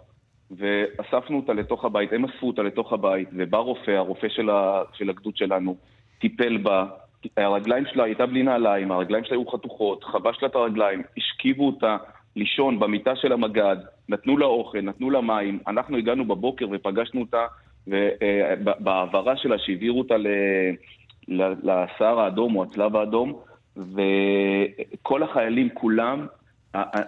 ואספנו אותה לתוך הבית, הם אספו אותה לתוך הבית, ובא רופא, הרופא של, ה, של הגדוד שלנו, טיפל בה, הרגליים שלה הייתה בלי נעליים, הרגליים שלה היו חתוכות, חבש לה את הרגליים, השכיבו אותה לישון במיטה של המג"ד, נתנו לה אוכל, נתנו לה מים, אנחנו הגענו בבוקר ופגשנו אותה בהעברה שלה, שהעבירו אותה לסהר האדום או הצלב האדום, וכל החיילים כולם,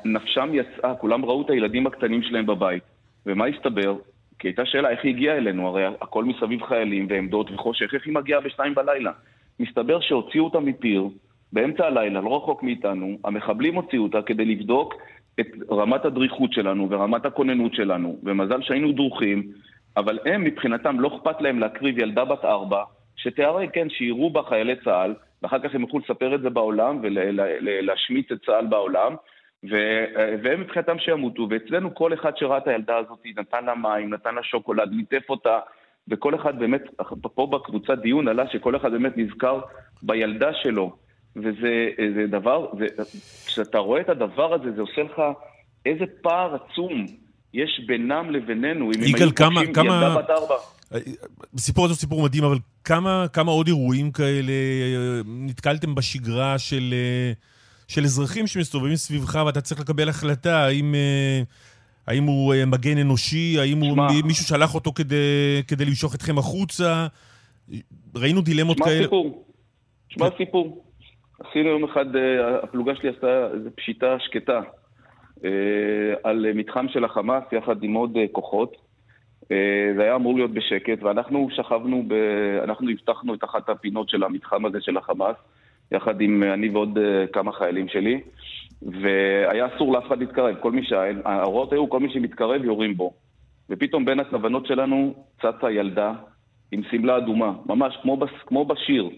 נפשם יצאה, כולם ראו את הילדים הקטנים שלהם בבית. ומה הסתבר? כי הייתה שאלה איך היא הגיעה אלינו, הרי הכל מסביב חיילים ועמדות וחושך, איך היא מגיעה בשתיים בלילה? מסתבר שהוציאו אותה מפיר, באמצע הלילה, לא רחוק מאיתנו, המחבלים הוציאו אותה כדי לבדוק את רמת הדריכות שלנו ורמת הכוננות שלנו, ומזל שהיינו דרוכים, אבל הם מבחינתם לא אכפת להם להקריב ילדה בת ארבע, שתיהרג, כן, שיראו בה חיילי צה"ל, ואחר כך הם יוכלו לספר את זה בעולם ולהשמיץ את צה"ל בעולם, והם מבחינתם שימותו, ואצלנו כל אחד שראה את הילדה הזאת נתן לה מים, נתן לה שוקולד, ליטף אותה, וכל אחד באמת, פה בקבוצת דיון עלה שכל אחד באמת נזכר בילדה שלו, וזה דבר, זה, כשאתה רואה את הדבר הזה, זה עושה לך איזה פער עצום יש בינם לבינינו, אם הם היו כמה, כמה... ילדה בת ארבע. הסיפור הזה הוא סיפור מדהים, אבל כמה, כמה עוד אירועים כאלה נתקלתם בשגרה של... של אזרחים שמסתובבים סביבך ואתה צריך לקבל החלטה האם, אה, האם הוא אה, מגן אנושי, האם הוא, מישהו שלח אותו כדי, כדי למשוך אתכם החוצה. ראינו דילמות שמה כאלה. סיפור. שמע סיפור. עשינו יום אחד, אה, הפלוגה שלי עשתה איזו פשיטה שקטה על מתחם של החמאס יחד עם עוד כוחות. זה היה אמור להיות בשקט, ואנחנו שכבנו, ב... אנחנו הבטחנו את אחת הפינות של המתחם הזה של החמאס. יחד עם אני ועוד אה, כמה חיילים שלי, והיה אסור לאף אחד להתקרב. כל מי שה... ההוראות היו, כל מי שמתקרב יורים בו. ופתאום בין הכוונות שלנו צצה ילדה עם שמלה אדומה, ממש כמו, בס... כמו בשיר.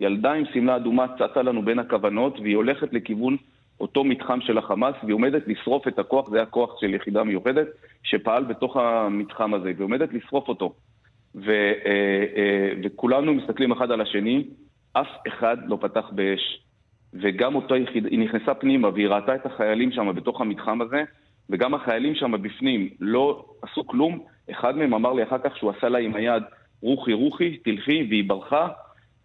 ילדה עם שמלה אדומה צצה לנו בין הכוונות, והיא הולכת לכיוון אותו מתחם של החמאס, והיא עומדת לשרוף את הכוח, זה היה כוח של יחידה מיוחדת, שפעל בתוך המתחם הזה, והיא עומדת לשרוף אותו. ו, אה, אה, וכולנו מסתכלים אחד על השני, אף אחד לא פתח באש. וגם אותו יחיד, היא נכנסה פנימה והיא ראתה את החיילים שם בתוך המתחם הזה, וגם החיילים שם בפנים לא עשו כלום. אחד מהם אמר לי אחר כך שהוא עשה לה עם היד, רוחי רוחי, תלכי, והיא ברחה.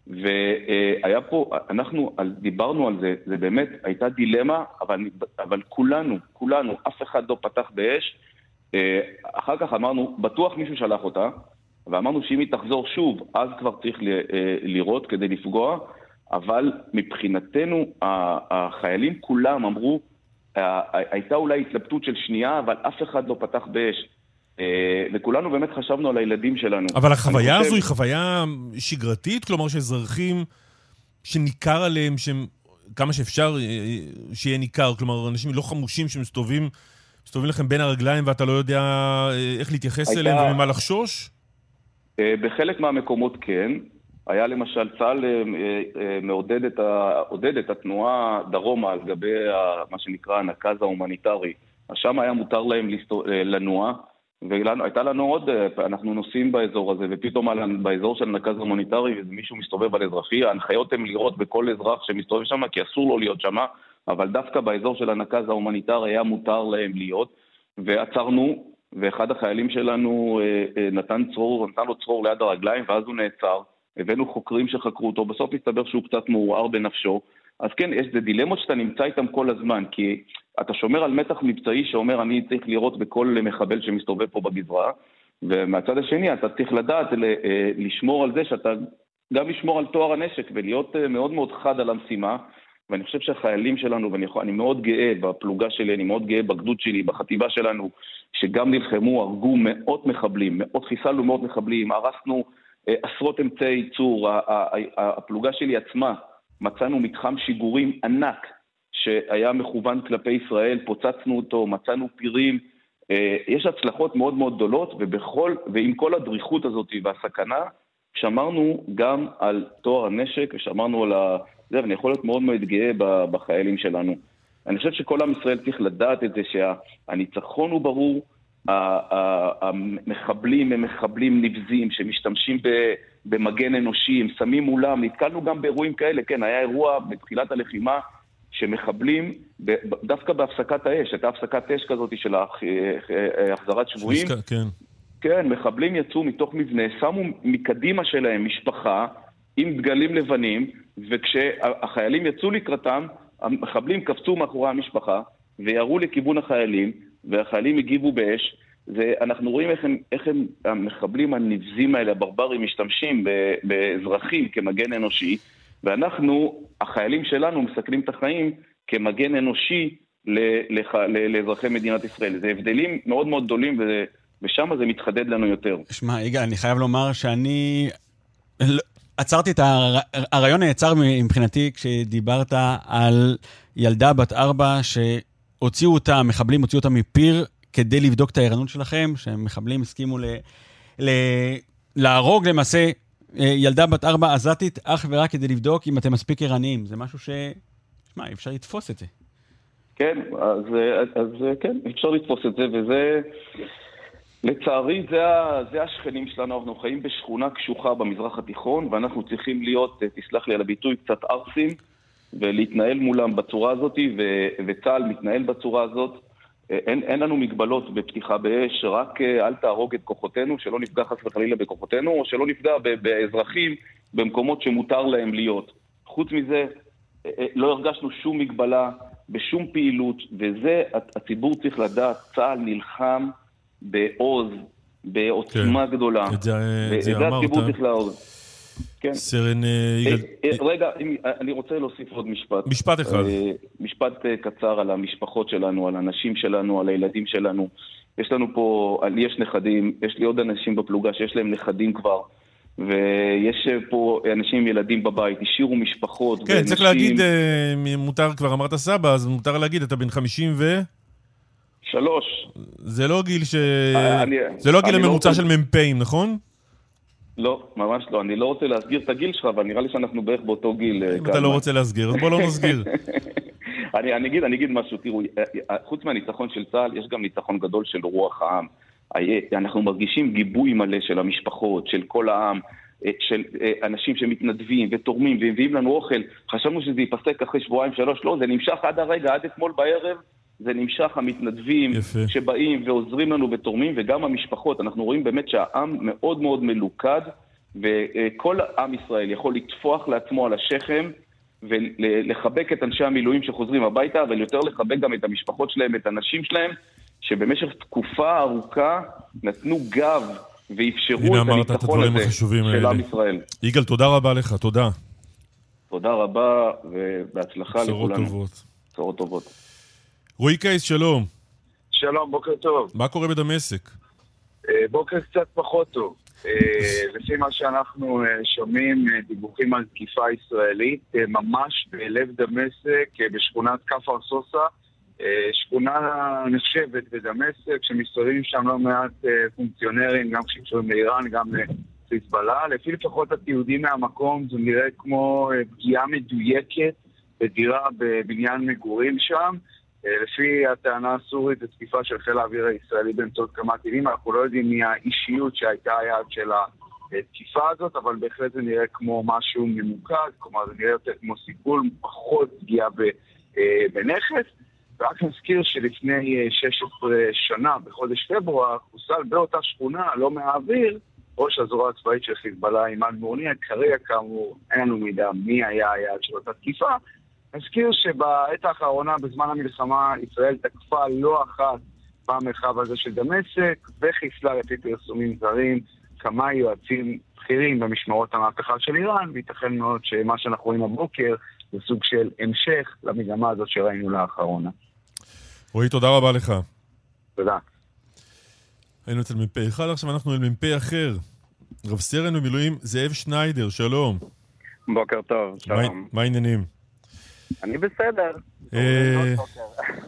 והיה פה, אנחנו דיברנו על זה, זה באמת הייתה דילמה, אבל, אבל כולנו, כולנו, אף אחד לא פתח באש. אה, אחר כך אמרנו, בטוח מישהו שלח אותה, ואמרנו שאם היא תחזור שוב, אז כבר צריך ל- אה, לירות כדי לפגוע, אבל מבחינתנו, החיילים כולם אמרו, הייתה אולי התלבטות של שנייה, אבל אף אחד לא פתח באש. אה, וכולנו באמת חשבנו על הילדים שלנו. אבל החוויה אני הזו היא חושב- חוויה שגרתית? כלומר שאזרחים שניכר עליהם שהם, כמה שאפשר אה, שיהיה ניכר, כלומר אנשים לא חמושים שמסתובבים מסתובבים לכם בין הרגליים ואתה לא יודע איך להתייחס הייתה- אליהם וממה לחשוש? אה, בחלק מהמקומות כן. היה למשל, צה"ל אה, אה, מעודד את, ה, את התנועה דרומה על גבי ה, מה שנקרא הנקז ההומניטרי. אז שם היה מותר להם לסתו, לנוע, והייתה לנו עוד, אנחנו נוסעים באזור הזה, ופתאום על, באזור של הנקז ההומניטרי מישהו מסתובב על אזרחי, ההנחיות הן לראות בכל אזרח שמסתובב שם, כי אסור לו להיות שם, אבל דווקא באזור של הנקז ההומניטרי היה מותר להם להיות, ועצרנו, ואחד החיילים שלנו אה, אה, נתן צרור, נתן לו צרור ליד הרגליים, ואז הוא נעצר. הבאנו חוקרים שחקרו אותו, בסוף הסתבר שהוא קצת מעורער בנפשו. אז כן, יש זה דילמות שאתה נמצא איתן כל הזמן, כי אתה שומר על מתח מבצעי שאומר, אני צריך לירות בכל מחבל שמסתובב פה בגזרה, ומהצד השני אתה צריך לדעת אה, לשמור על זה שאתה גם לשמור על טוהר הנשק ולהיות מאוד מאוד חד על המשימה. ואני חושב שהחיילים שלנו, ואני יכול, מאוד גאה בפלוגה שלי, אני מאוד גאה בגדוד שלי, בחטיבה שלנו, שגם נלחמו, הרגו מאות מחבלים, מאות, חיסלנו מאות מחבלים, הרסנו אה, עשרות אמצעי ייצור, הפלוגה שלי עצמה, מצאנו מתחם שיגורים ענק שהיה מכוון כלפי ישראל, פוצצנו אותו, מצאנו פירים, אה, יש הצלחות מאוד מאוד גדולות, ובכל, ועם כל הדריכות הזאת והסכנה, שמרנו גם על טוהר הנשק ושמרנו על ה... זה, ואני יכול להיות מאוד מאוד גאה בחיילים שלנו. אני חושב שכל עם ישראל צריך לדעת את זה שהניצחון הוא ברור, המחבלים הם מחבלים נבזים שמשתמשים במגן אנושי, הם שמים מולם, נתקלנו גם באירועים כאלה, כן, היה אירוע בתחילת הלחימה שמחבלים, דווקא בהפסקת האש, הייתה הפסקת אש כזאת של הח- אה, החזרת שבויים, כן. כן, מחבלים יצאו מתוך מבנה, שמו מקדימה שלהם משפחה עם דגלים לבנים, וכשהחיילים יצאו לקראתם, המחבלים קפצו מאחורי המשפחה וירו לכיוון החיילים, והחיילים הגיבו באש. ואנחנו רואים איך הם, איך הם, המחבלים הנבזים האלה, הברברים, משתמשים באזרחים כמגן אנושי, ואנחנו, החיילים שלנו, מסכנים את החיים כמגן אנושי לאזרחי מדינת ישראל. זה הבדלים מאוד מאוד גדולים, ושם זה מתחדד לנו יותר. שמע, יגאל, אני חייב לומר שאני... עצרתי את הר... הרעיון נעצר מבחינתי כשדיברת על ילדה בת ארבע שהוציאו אותה, המחבלים הוציאו אותה מפיר כדי לבדוק את הערנות שלכם, שמחבלים הסכימו ל... ל... להרוג למעשה אה, ילדה בת ארבע עזתית אך ורק כדי לבדוק אם אתם מספיק ערניים. זה משהו ש... שמע, אי אפשר לתפוס את זה. כן, אז, אז כן, אפשר לתפוס את זה, וזה... לצערי, זה, זה השכנים שלנו, אנחנו חיים בשכונה קשוחה במזרח התיכון, ואנחנו צריכים להיות, אה, תסלח לי על הביטוי, קצת ערסים, ולהתנהל מולם בצורה הזאת, ו- וצה"ל מתנהל בצורה הזאת. אה, אין, אין לנו מגבלות בפתיחה באש, רק אה, אל תהרוג את כוחותינו, שלא נפגע חס וחלילה בכוחותינו, או שלא נפגע באזרחים במקומות שמותר להם להיות. חוץ מזה, לא הרגשנו שום מגבלה בשום פעילות, וזה הציבור צריך לדעת, צה"ל נלחם בעוז, בעוצמה כן. גדולה. את זה- את זה אמרת. הציבור צריך לאהוב. כן. סרן אה, אה, יגאל... אה, רגע, אני רוצה להוסיף עוד משפט. משפט אחד. משפט קצר על המשפחות שלנו, על הנשים שלנו, על הילדים שלנו. יש לנו פה, לי יש נכדים, יש לי עוד אנשים בפלוגה שיש להם נכדים כבר, ויש פה אנשים עם ילדים בבית, השאירו משפחות. כן, צריך ונשים- להגיד, אה, מותר, כבר אמרת סבא, אז מותר להגיד, אתה בן 50 ו... שלוש. זה לא גיל ש... אה, אני- זה לא הגיל לא הממוצע רוצה- של מ"פים, נכון? לא, ממש לא. אני לא רוצה להסגיר את הגיל שלך, אבל נראה לי שאנחנו בערך באותו גיל. אה, אם אתה. לא רוצה להסגיר, אז בוא לא נסגיר. אני, אני, אגיד, אני אגיד משהו, תראו, אה, חוץ מהניצחון של צה"ל, יש גם ניצחון גדול של רוח העם. אנחנו מרגישים גיבוי מלא של המשפחות, של כל העם, של אנשים שמתנדבים ותורמים ומביאים לנו אוכל. חשבנו שזה ייפסק אחרי שבועיים, שלוש, לא, זה נמשך עד הרגע, עד אתמול בערב. זה נמשך, המתנדבים יפה. שבאים ועוזרים לנו ותורמים, וגם המשפחות. אנחנו רואים באמת שהעם מאוד מאוד מלוכד, וכל עם ישראל יכול לטפוח לעצמו על השכם ולחבק את אנשי המילואים שחוזרים הביתה, אבל יותר לחבק גם את המשפחות שלהם, את הנשים שלהם, שבמשך תקופה ארוכה נתנו גב ואפשרו את הניצחון הזה של. עם ישראל. יגאל, תודה רבה לך, תודה. תודה רבה ובהצלחה בשורות לכולנו. טובות. בשורות טובות. רועי קייס, שלום. שלום, בוקר טוב. מה קורה בדמשק? אה, בוקר קצת פחות טוב. אה, לפי מה שאנחנו אה, שומעים, דיווחים על תקיפה ישראלית, ממש בלב דמשק, בשכונת כפר סוסה, שכונה נחשבת בדמשק, שמסתובבים שם לא מעט פונקציונרים, גם שקשורים לאיראן, גם לחיזבאללה. לפי לפחות התיעודים מהמקום, זה נראה כמו פגיעה מדויקת בדירה בבניין מגורים שם. אה, לפי הטענה הסורית, זו תקיפה של חיל האוויר הישראלי באמצעות כמה טילים. אנחנו לא יודעים מי האישיות שהייתה היעד של התקיפה הזאת, אבל בהחלט זה נראה כמו משהו ממוקד, כלומר זה נראה יותר כמו סיכול, פחות פגיעה אה, בנכס. ורק נזכיר שלפני אה, 16 שנה, בחודש פברואר, חוסל באותה שכונה, לא מהאוויר, ראש הזרוע הצבאית של חיזבאללה, עימאד מורניה, כרגע כאמור אין לנו מידע מי היה היעד של אותה תקיפה. נזכיר שבעת האחרונה, בזמן המלחמה, ישראל תקפה לא אחת במרחב הזה של דמשק, וחיסלה לפי פרסומים זרים כמה יועצים בכירים במשמרות המהפכה של איראן, וייתכן מאוד שמה שאנחנו רואים הבוקר זה סוג של המשך למגמה הזאת שראינו לאחרונה. רועי, תודה רבה לך. תודה. היינו אצל מ"פ אחד, עכשיו אנחנו אל מ"פ אחר. רב סרן במילואים זאב שניידר, שלום. בוקר טוב, מה- שלום. מה העניינים? אני בסדר. אה,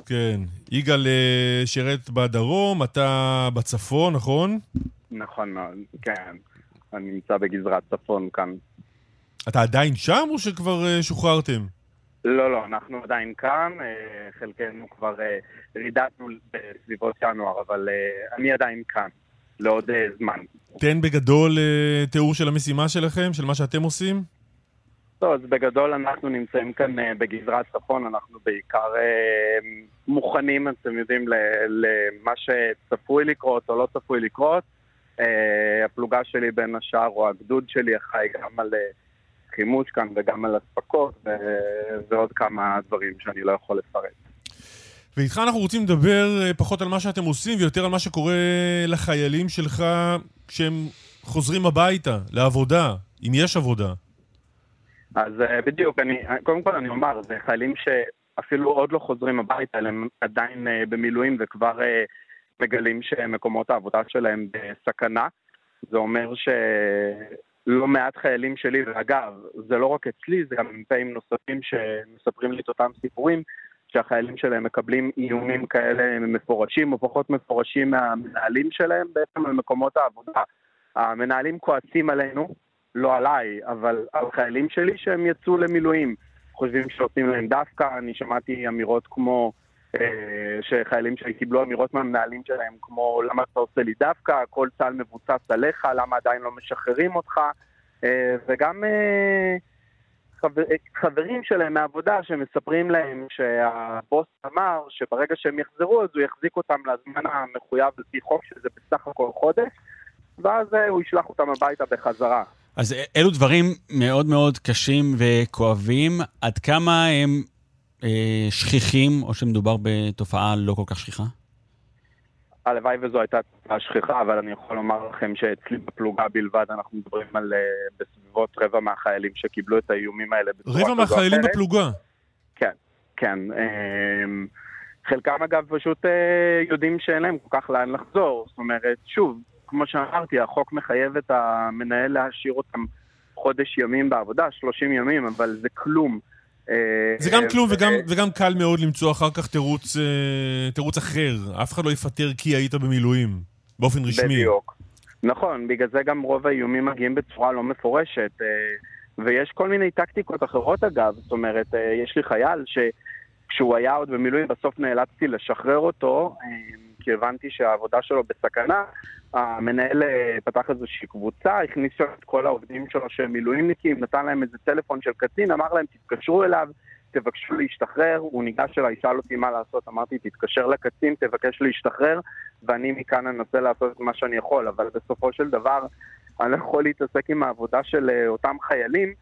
כן. יגאל אה, שירת בדרום, אתה בצפון, נכון? נכון מאוד, כן. אני נמצא בגזרת צפון כאן. אתה עדיין שם או שכבר אה, שוחררתם? לא, לא, אנחנו עדיין כאן, חלקנו כבר רידדנו בסביבות ינואר, אבל אני עדיין כאן, לעוד זמן. תן בגדול תיאור של המשימה שלכם, של מה שאתם עושים. טוב, אז בגדול אנחנו נמצאים כאן אה, בגזרת צפון, אנחנו בעיקר אה, מוכנים, אתם יודעים, למה שצפוי לקרות או לא צפוי לקרות. אה, הפלוגה שלי בין השאר, או הגדוד שלי, אחראי גם על חימוש כאן וגם על אספקות, ועוד כמה דברים שאני לא יכול לפרט. ואיתך אנחנו רוצים לדבר פחות על מה שאתם עושים ויותר על מה שקורה לחיילים שלך כשהם חוזרים הביתה, לעבודה, אם יש עבודה. אז אה, בדיוק, אני, קודם כל אני אומר, זה חיילים שאפילו עוד לא חוזרים הביתה, הם עדיין אה, במילואים וכבר אה, מגלים שמקומות העבודה שלהם בסכנה. זה אומר שלא מעט חיילים שלי, ואגב, זה לא רק אצלי, זה גם מ"פים נוספים שמספרים לי את אותם סיפורים, שהחיילים שלהם מקבלים איומים כאלה מפורשים או פחות מפורשים מהמנהלים שלהם בעצם על מקומות העבודה. המנהלים כועסים עלינו, לא עליי, אבל על חיילים שלי שהם יצאו למילואים. חושבים שעושים להם דווקא, אני שמעתי אמירות כמו אה, שחיילים שלי קיבלו אמירות מהמנהלים שלהם כמו למה אתה עושה לי דווקא, כל צה"ל מבוסס עליך, למה עדיין לא משחררים אותך, אה, וגם אה, חבר, חברים שלהם מהעבודה שמספרים להם שהבוס אמר שברגע שהם יחזרו אז הוא יחזיק אותם לזמן המחויב על פי חוק שזה בסך הכל חודש, ואז הוא ישלח אותם הביתה בחזרה. אז אלו דברים מאוד מאוד קשים וכואבים. עד כמה הם אה, שכיחים, או שמדובר בתופעה לא כל כך שכיחה? הלוואי וזו הייתה תופעה שכיחה, אבל אני יכול לומר לכם שאצלי בפלוגה בלבד אנחנו מדברים על אה, בסביבות רבע מהחיילים שקיבלו את האיומים האלה בצורה רבע כזו או מהחיילים אחרת. בפלוגה. כן, כן. אמ, חלקם אגב פשוט אה, יודעים שאין להם כל כך לאן לחזור. זאת אומרת, שוב, כמו שאמרתי, החוק מחייב את המנהל להשאיר אותם חודש ימים בעבודה, 30 ימים, אבל זה כלום. אה, זה גם כלום ו- וגם, וגם קל מאוד למצוא אחר כך תירוץ, אה, תירוץ אחר. אף אחד לא יפטר כי היית במילואים, באופן רשמי. בדיוק. נכון, בגלל זה גם רוב האיומים מגיעים בצורה לא מפורשת. אה, ויש כל מיני טקטיקות אחרות אגב, זאת אומרת, אה, יש לי חייל שכשהוא היה עוד במילואים, בסוף נאלצתי לשחרר אותו, אה, כי הבנתי שהעבודה שלו בסכנה, המנהל אה, פתח איזושהי קבוצה, הכניס שם את כל העובדים שלו שהם מילואימניקים, נתן להם איזה טלפון של קצין, אמר להם תתקשרו אליו, תבקשו להשתחרר, הוא ניגש אליי, שאל אותי מה לעשות, אמרתי תתקשר לקצין, תבקש להשתחרר, ואני מכאן אנסה לעשות את מה שאני יכול, אבל בסופו של דבר אני לא יכול להתעסק עם העבודה של אה, אותם חיילים,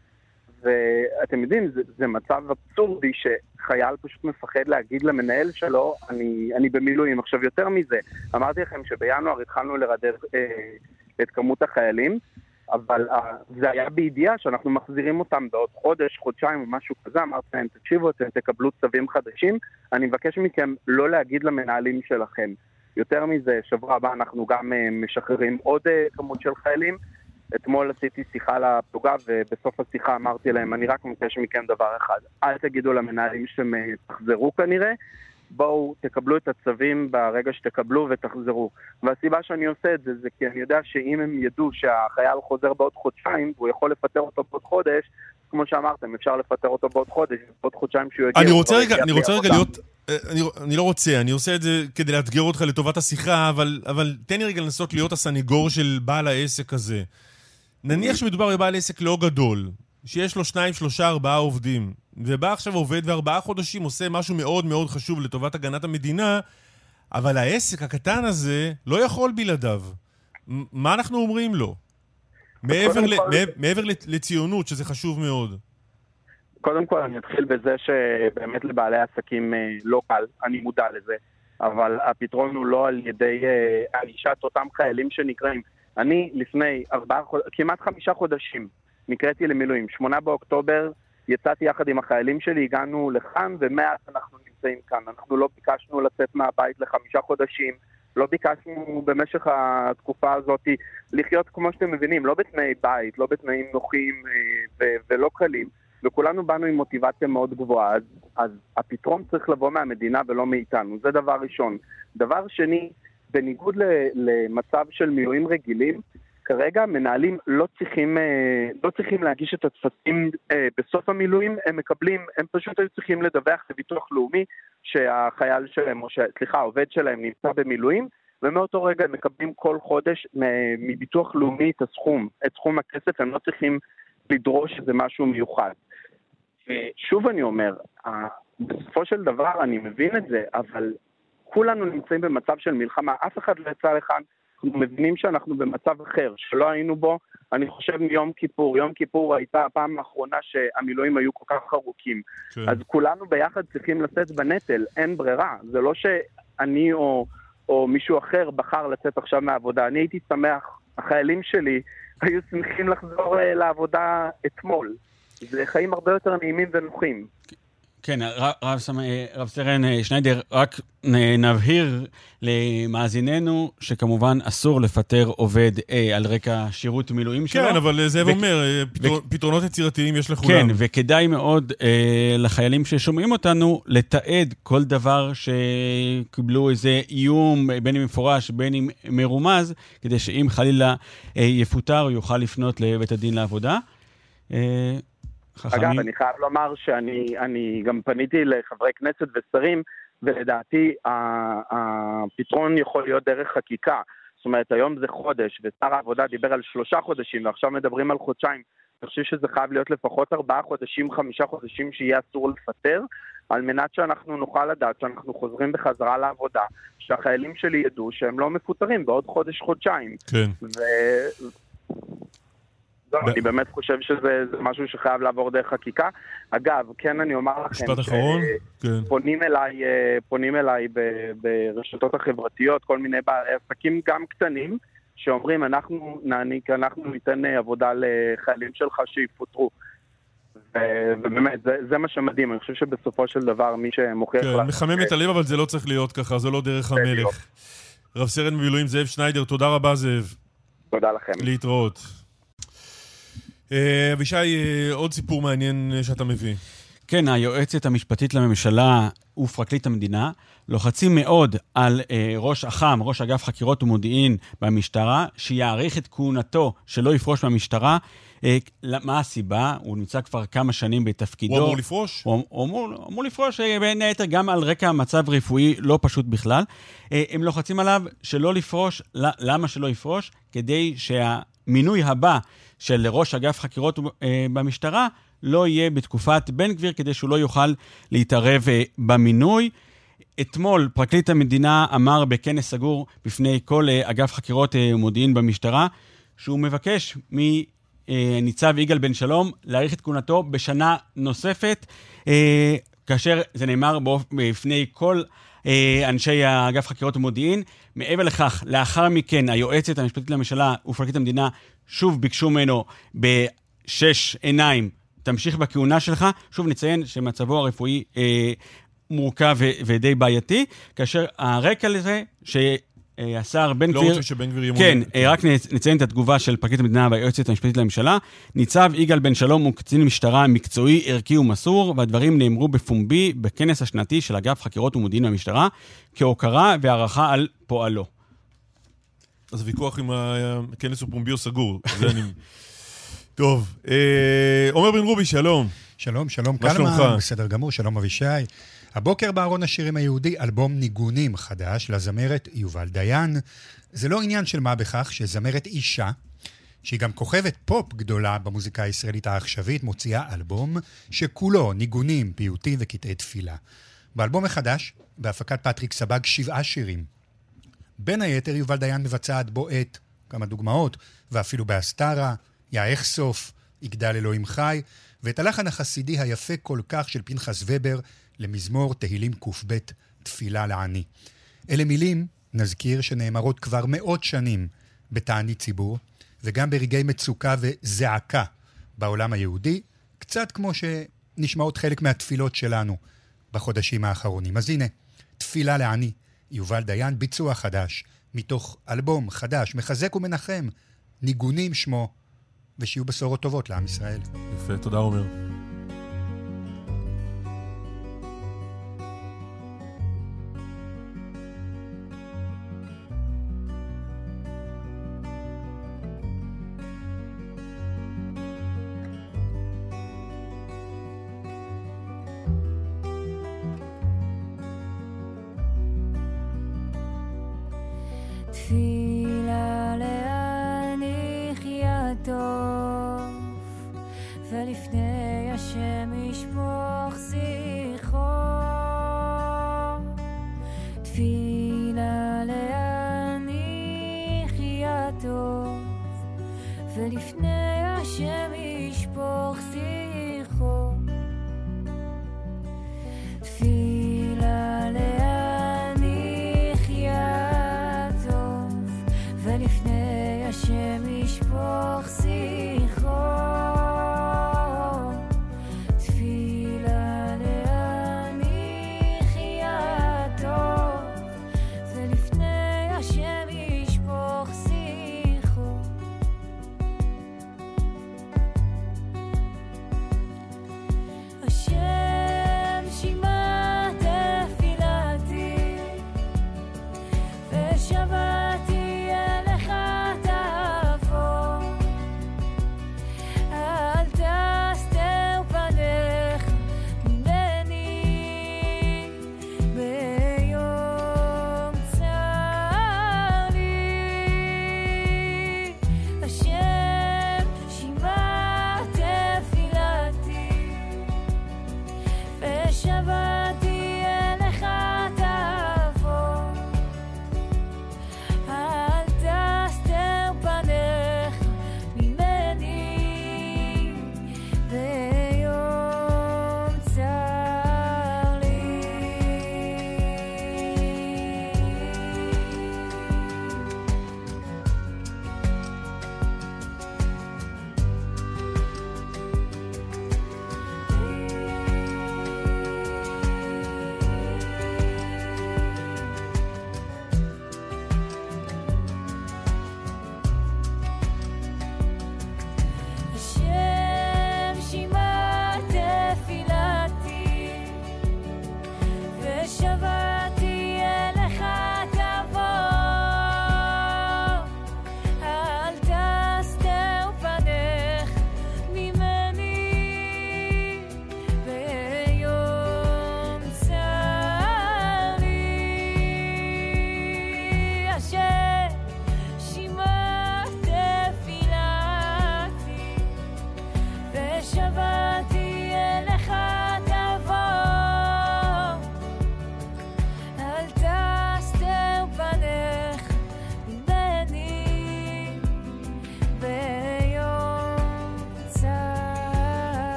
ואתם יודעים, זה, זה מצב אבסורדי שחייל פשוט מפחד להגיד למנהל שלו, אני, אני במילואים. עכשיו, יותר מזה, אמרתי לכם שבינואר התחלנו לרדף אה, את כמות החיילים, אבל אה, זה היה בידיעה שאנחנו מחזירים אותם בעוד חודש, חודשיים או משהו כזה, אמרתי להם, תקשיבו, אתם תקבלו צווים חדשים, אני מבקש מכם לא להגיד למנהלים שלכם. יותר מזה, שבוע הבא אנחנו גם אה, משחררים עוד אה, כמות של חיילים. אתמול עשיתי שיחה לפלוגה ובסוף השיחה אמרתי להם, אני רק מבקש מכם דבר אחד, אל תגידו למנהלים שאתם אה, תחזרו כנראה, בואו תקבלו את הצווים ברגע שתקבלו ותחזרו. והסיבה שאני עושה את זה זה כי אני יודע שאם הם ידעו שהחייל חוזר בעוד חודשיים והוא יכול לפטר אותו בעוד חודש, כמו שאמרתם, אפשר לפטר אותו בעוד חודש, בעוד חודשיים שהוא יגיע. אני רוצה רגע, אני רוצה רגע. להיות... אה, אני, אני לא רוצה, אני עושה את זה כדי לאתגר אותך לטובת השיחה, אבל, אבל תן לי רגע לנסות להיות הסניגור של בעל העסק הזה. נניח שמדובר בבעל עסק לא גדול, שיש לו שניים, שלושה, ארבעה עובדים, ובא עכשיו עובד וארבעה חודשים עושה משהו מאוד מאוד חשוב לטובת הגנת המדינה, אבל העסק הקטן הזה לא יכול בלעדיו. מה אנחנו אומרים לו? מעבר, ל, כל- מעבר, לציונות, שזה חשוב מאוד. קודם כל אני אתחיל בזה שבאמת לבעלי עסקים אה, לא קל, אני מודע לזה, אבל הפתרון הוא לא על ידי אה, ענישת אותם חיילים שנקראים. אני לפני ארבעה, כמעט חמישה חודשים נקראתי למילואים. שמונה באוקטובר יצאתי יחד עם החיילים שלי, הגענו לכאן, ומאז אנחנו נמצאים כאן. אנחנו לא ביקשנו לצאת מהבית לחמישה חודשים, לא ביקשנו במשך התקופה הזאת לחיות, כמו שאתם מבינים, לא בתנאי בית, לא בתנאים נוחים אה, ו- ולא קלים. וכולנו באנו עם מוטיבציה מאוד גבוהה, אז, אז הפתרון צריך לבוא מהמדינה ולא מאיתנו, זה דבר ראשון. דבר שני, בניגוד למצב של מילואים רגילים, כרגע מנהלים לא צריכים, אה, לא צריכים להגיש את הטפסים אה, בסוף המילואים, הם מקבלים, הם פשוט היו צריכים לדווח לביטוח לאומי שהחייל שלהם, או ש- סליחה, העובד שלהם נמצא במילואים, ומאותו רגע הם מקבלים כל חודש מ- מביטוח לאומי את הסכום, את סכום הכסף, הם לא צריכים לדרוש איזה משהו מיוחד. ושוב אני אומר, בסופו של דבר אני מבין את זה, אבל כולנו נמצאים במצב של מלחמה, אף אחד לא יצא לכאן, אנחנו מבינים שאנחנו במצב אחר, שלא היינו בו, אני חושב מיום כיפור. יום כיפור הייתה הפעם האחרונה שהמילואים היו כל כך ארוכים. כן. אז כולנו ביחד צריכים לשאת בנטל, אין ברירה. זה לא שאני או, או מישהו אחר בחר לצאת עכשיו מהעבודה. אני הייתי שמח, החיילים שלי היו שמחים לחזור אה, לעבודה אתמול. זה חיים הרבה יותר נעימים ונוחים. כן, רב, אה, רב סרן אה, שניידר, רק נבהיר למאזיננו שכמובן אסור לפטר עובד אה, על רקע שירות מילואים שלו. כן, אבל אה, זאב ו- אומר, אה, פתרון- פתרונות יצירתיים יש לכולם. כן, וכדאי מאוד אה, לחיילים ששומעים אותנו לתעד כל דבר שקיבלו איזה איום, בין אם מפורש, בין אם מרומז, כדי שאם חלילה אה, יפוטר, הוא יוכל לפנות לבית הדין לעבודה. אה, חכמים. אגב, אני חייב לומר שאני אני גם פניתי לחברי כנסת ושרים, ולדעתי הפתרון יכול להיות דרך חקיקה. זאת אומרת, היום זה חודש, ושר העבודה דיבר על שלושה חודשים, ועכשיו מדברים על חודשיים. אני חושב שזה חייב להיות לפחות ארבעה חודשים, חמישה חודשים שיהיה אסור לפטר, על מנת שאנחנו נוכל לדעת שאנחנו חוזרים בחזרה לעבודה, שהחיילים שלי ידעו שהם לא מפוטרים בעוד חודש-חודשיים. כן. ו... לא, אני באמת חושב שזה זה משהו שחייב לעבור דרך חקיקה. אגב, כן אני אומר לכם, משפט אחרון? כן. פונים אליי, אה, פונים אליי ב- ברשתות החברתיות, כל מיני בעלי עסקים גם קטנים, שאומרים אנחנו נעניק, אנחנו ניתן אה, עבודה לחיילים שלך שיפוטרו. ובאמת, זה, זה מה שמדהים, אני חושב שבסופו של דבר מי שמוכיח... כן, מחמם את הלב, אבל זה לא צריך להיות ככה, זו לא דרך המלך. רב סרן במילואים זאב שניידר, תודה רבה זאב. תודה לכם. להתראות. אה, אבישי, אה, עוד סיפור מעניין אה, שאתה מביא. כן, היועצת המשפטית לממשלה ופרקליט המדינה לוחצים מאוד על אה, ראש אח"ם, ראש אגף חקירות ומודיעין במשטרה, שיעריך את כהונתו, שלא יפרוש מהמשטרה. אה, מה הסיבה? הוא נמצא כבר כמה שנים בתפקידו. הוא אמור לפרוש? הוא, הוא אמור, אמור לפרוש, אה, בין היתר, גם על רקע מצב רפואי לא פשוט בכלל. אה, הם לוחצים עליו שלא לפרוש. למה שלא יפרוש? כדי שהמינוי הבא של ראש אגף חקירות אה, במשטרה לא יהיה בתקופת בן גביר, כדי שהוא לא יוכל להתערב אה, במינוי. אתמול פרקליט המדינה אמר בכנס סגור בפני כל אה, אגף חקירות מודיעין במשטרה, שהוא מבקש מניצב יגאל בן שלום להאריך את כהונתו בשנה נוספת, כאשר זה נאמר בפני כל אנשי אגף חקירות ומודיעין. מעבר לכך, לאחר מכן, היועצת המשפטית לממשלה ופרקליט המדינה שוב ביקשו ממנו בשש עיניים, תמשיך בכהונה שלך. שוב נציין שמצבו הרפואי אה, מורכב ו- ודי בעייתי, כאשר הרקע לזה, ש... השר בן גביר... לא רוצה שבן גביר ימונה. כן, רק נציין את התגובה של פרקליט המדינה והיועצת המשפטית לממשלה. ניצב יגאל בן שלום הוא קצין משטרה מקצועי, ערכי ומסור, והדברים נאמרו בפומבי בכנס השנתי של אגף חקירות ומודיעין במשטרה, כהוקרה והערכה על פועלו. אז הוויכוח עם הכנס הוא פומבי או סגור. זה אני... טוב, אה, עומר בן רובי, שלום. שלום, שלום מה קלמן? בסדר גמור, שלום אבישי. הבוקר בארון השירים היהודי, אלבום ניגונים חדש לזמרת יובל דיין. זה לא עניין של מה בכך שזמרת אישה, שהיא גם כוכבת פופ גדולה במוזיקה הישראלית העכשווית, מוציאה אלבום שכולו ניגונים, פיוטים וקטעי תפילה. באלבום החדש, בהפקת פטריק סבג, שבעה שירים. בין היתר, יובל דיין מבצעת בו אתכמה דוגמאות, ואפילו בהסתרה, יא איכסוף, יגדל אלוהים חי, ואת הלחן החסידי היפה כל כך של פנחס ובר למזמור תהילים קב, תפילה לעני. אלה מילים, נזכיר, שנאמרות כבר מאות שנים בתענית ציבור, וגם ברגעי מצוקה וזעקה בעולם היהודי, קצת כמו שנשמעות חלק מהתפילות שלנו בחודשים האחרונים. אז הנה, תפילה לעני, יובל דיין, ביצוע חדש, מתוך אלבום חדש, מחזק ומנחם, ניגונים שמו, ושיהיו בשורות טובות לעם ישראל. יפה, תודה עומר.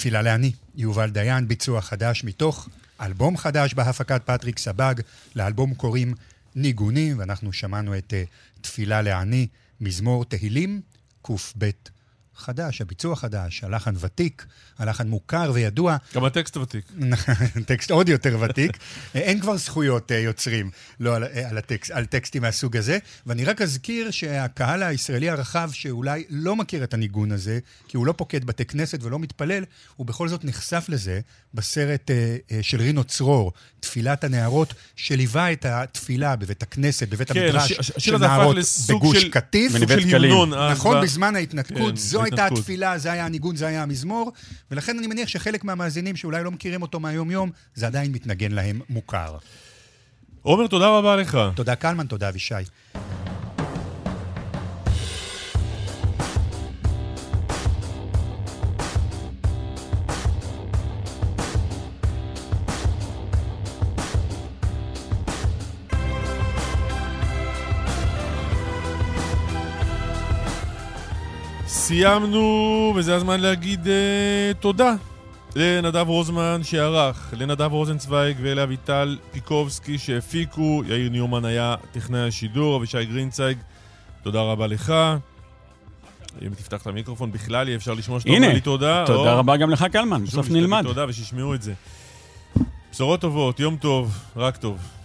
תפילה לעני, יובל דיין, ביצוע חדש מתוך אלבום חדש בהפקת פטריק סבג, לאלבום קוראים ניגונים, ואנחנו שמענו את uh, תפילה לעני, מזמור תהילים, קב חדש, הביצוע חדש, הלחן ותיק, הלחן מוכר וידוע. גם הטקסט ותיק. טקסט עוד יותר ותיק. אין כבר זכויות uh, יוצרים לא על, על, הטקסט, על טקסטים מהסוג הזה, ואני רק אזכיר שהקהל הישראלי הרחב, שאולי לא מכיר את הניגון הזה, כי הוא לא פוקד בתי כנסת ולא מתפלל, הוא בכל זאת נחשף לזה בסרט uh, של רינו צרור, תפילת הנערות, שליווה את התפילה בבית הכנסת, בבית כן, המדרש הש- של נערות בגוש של- קטיף. של המנון אז נכון, ב- בזמן ההתנתקות, כן, זו הייתה בהתנתקות. התפילה, זה היה הניגון, זה היה המזמור, ולכן אני מניח שחלק מהמאזינים שאולי לא מכירים אותו מהיום-יום, זה עדיין מתנגן להם מוכר. עומר, תודה רבה לך. תודה קלמן, תודה אבישי. סיימנו, וזה הזמן להגיד uh, תודה לנדב רוזמן שערך, לנדב רוזנצוויג ולאביטל פיקובסקי שהפיקו, יאיר ניומן היה טכנאי השידור, אבישי גרינצייג, תודה רבה לך. אם תפתח את המיקרופון בכלל יהיה אפשר לשמוע שאתה אומר לי תודה. תודה או- רבה גם לך, קלמן, בסוף נלמד. תודה ושישמעו את זה. בשורות טובות, יום טוב, רק טוב.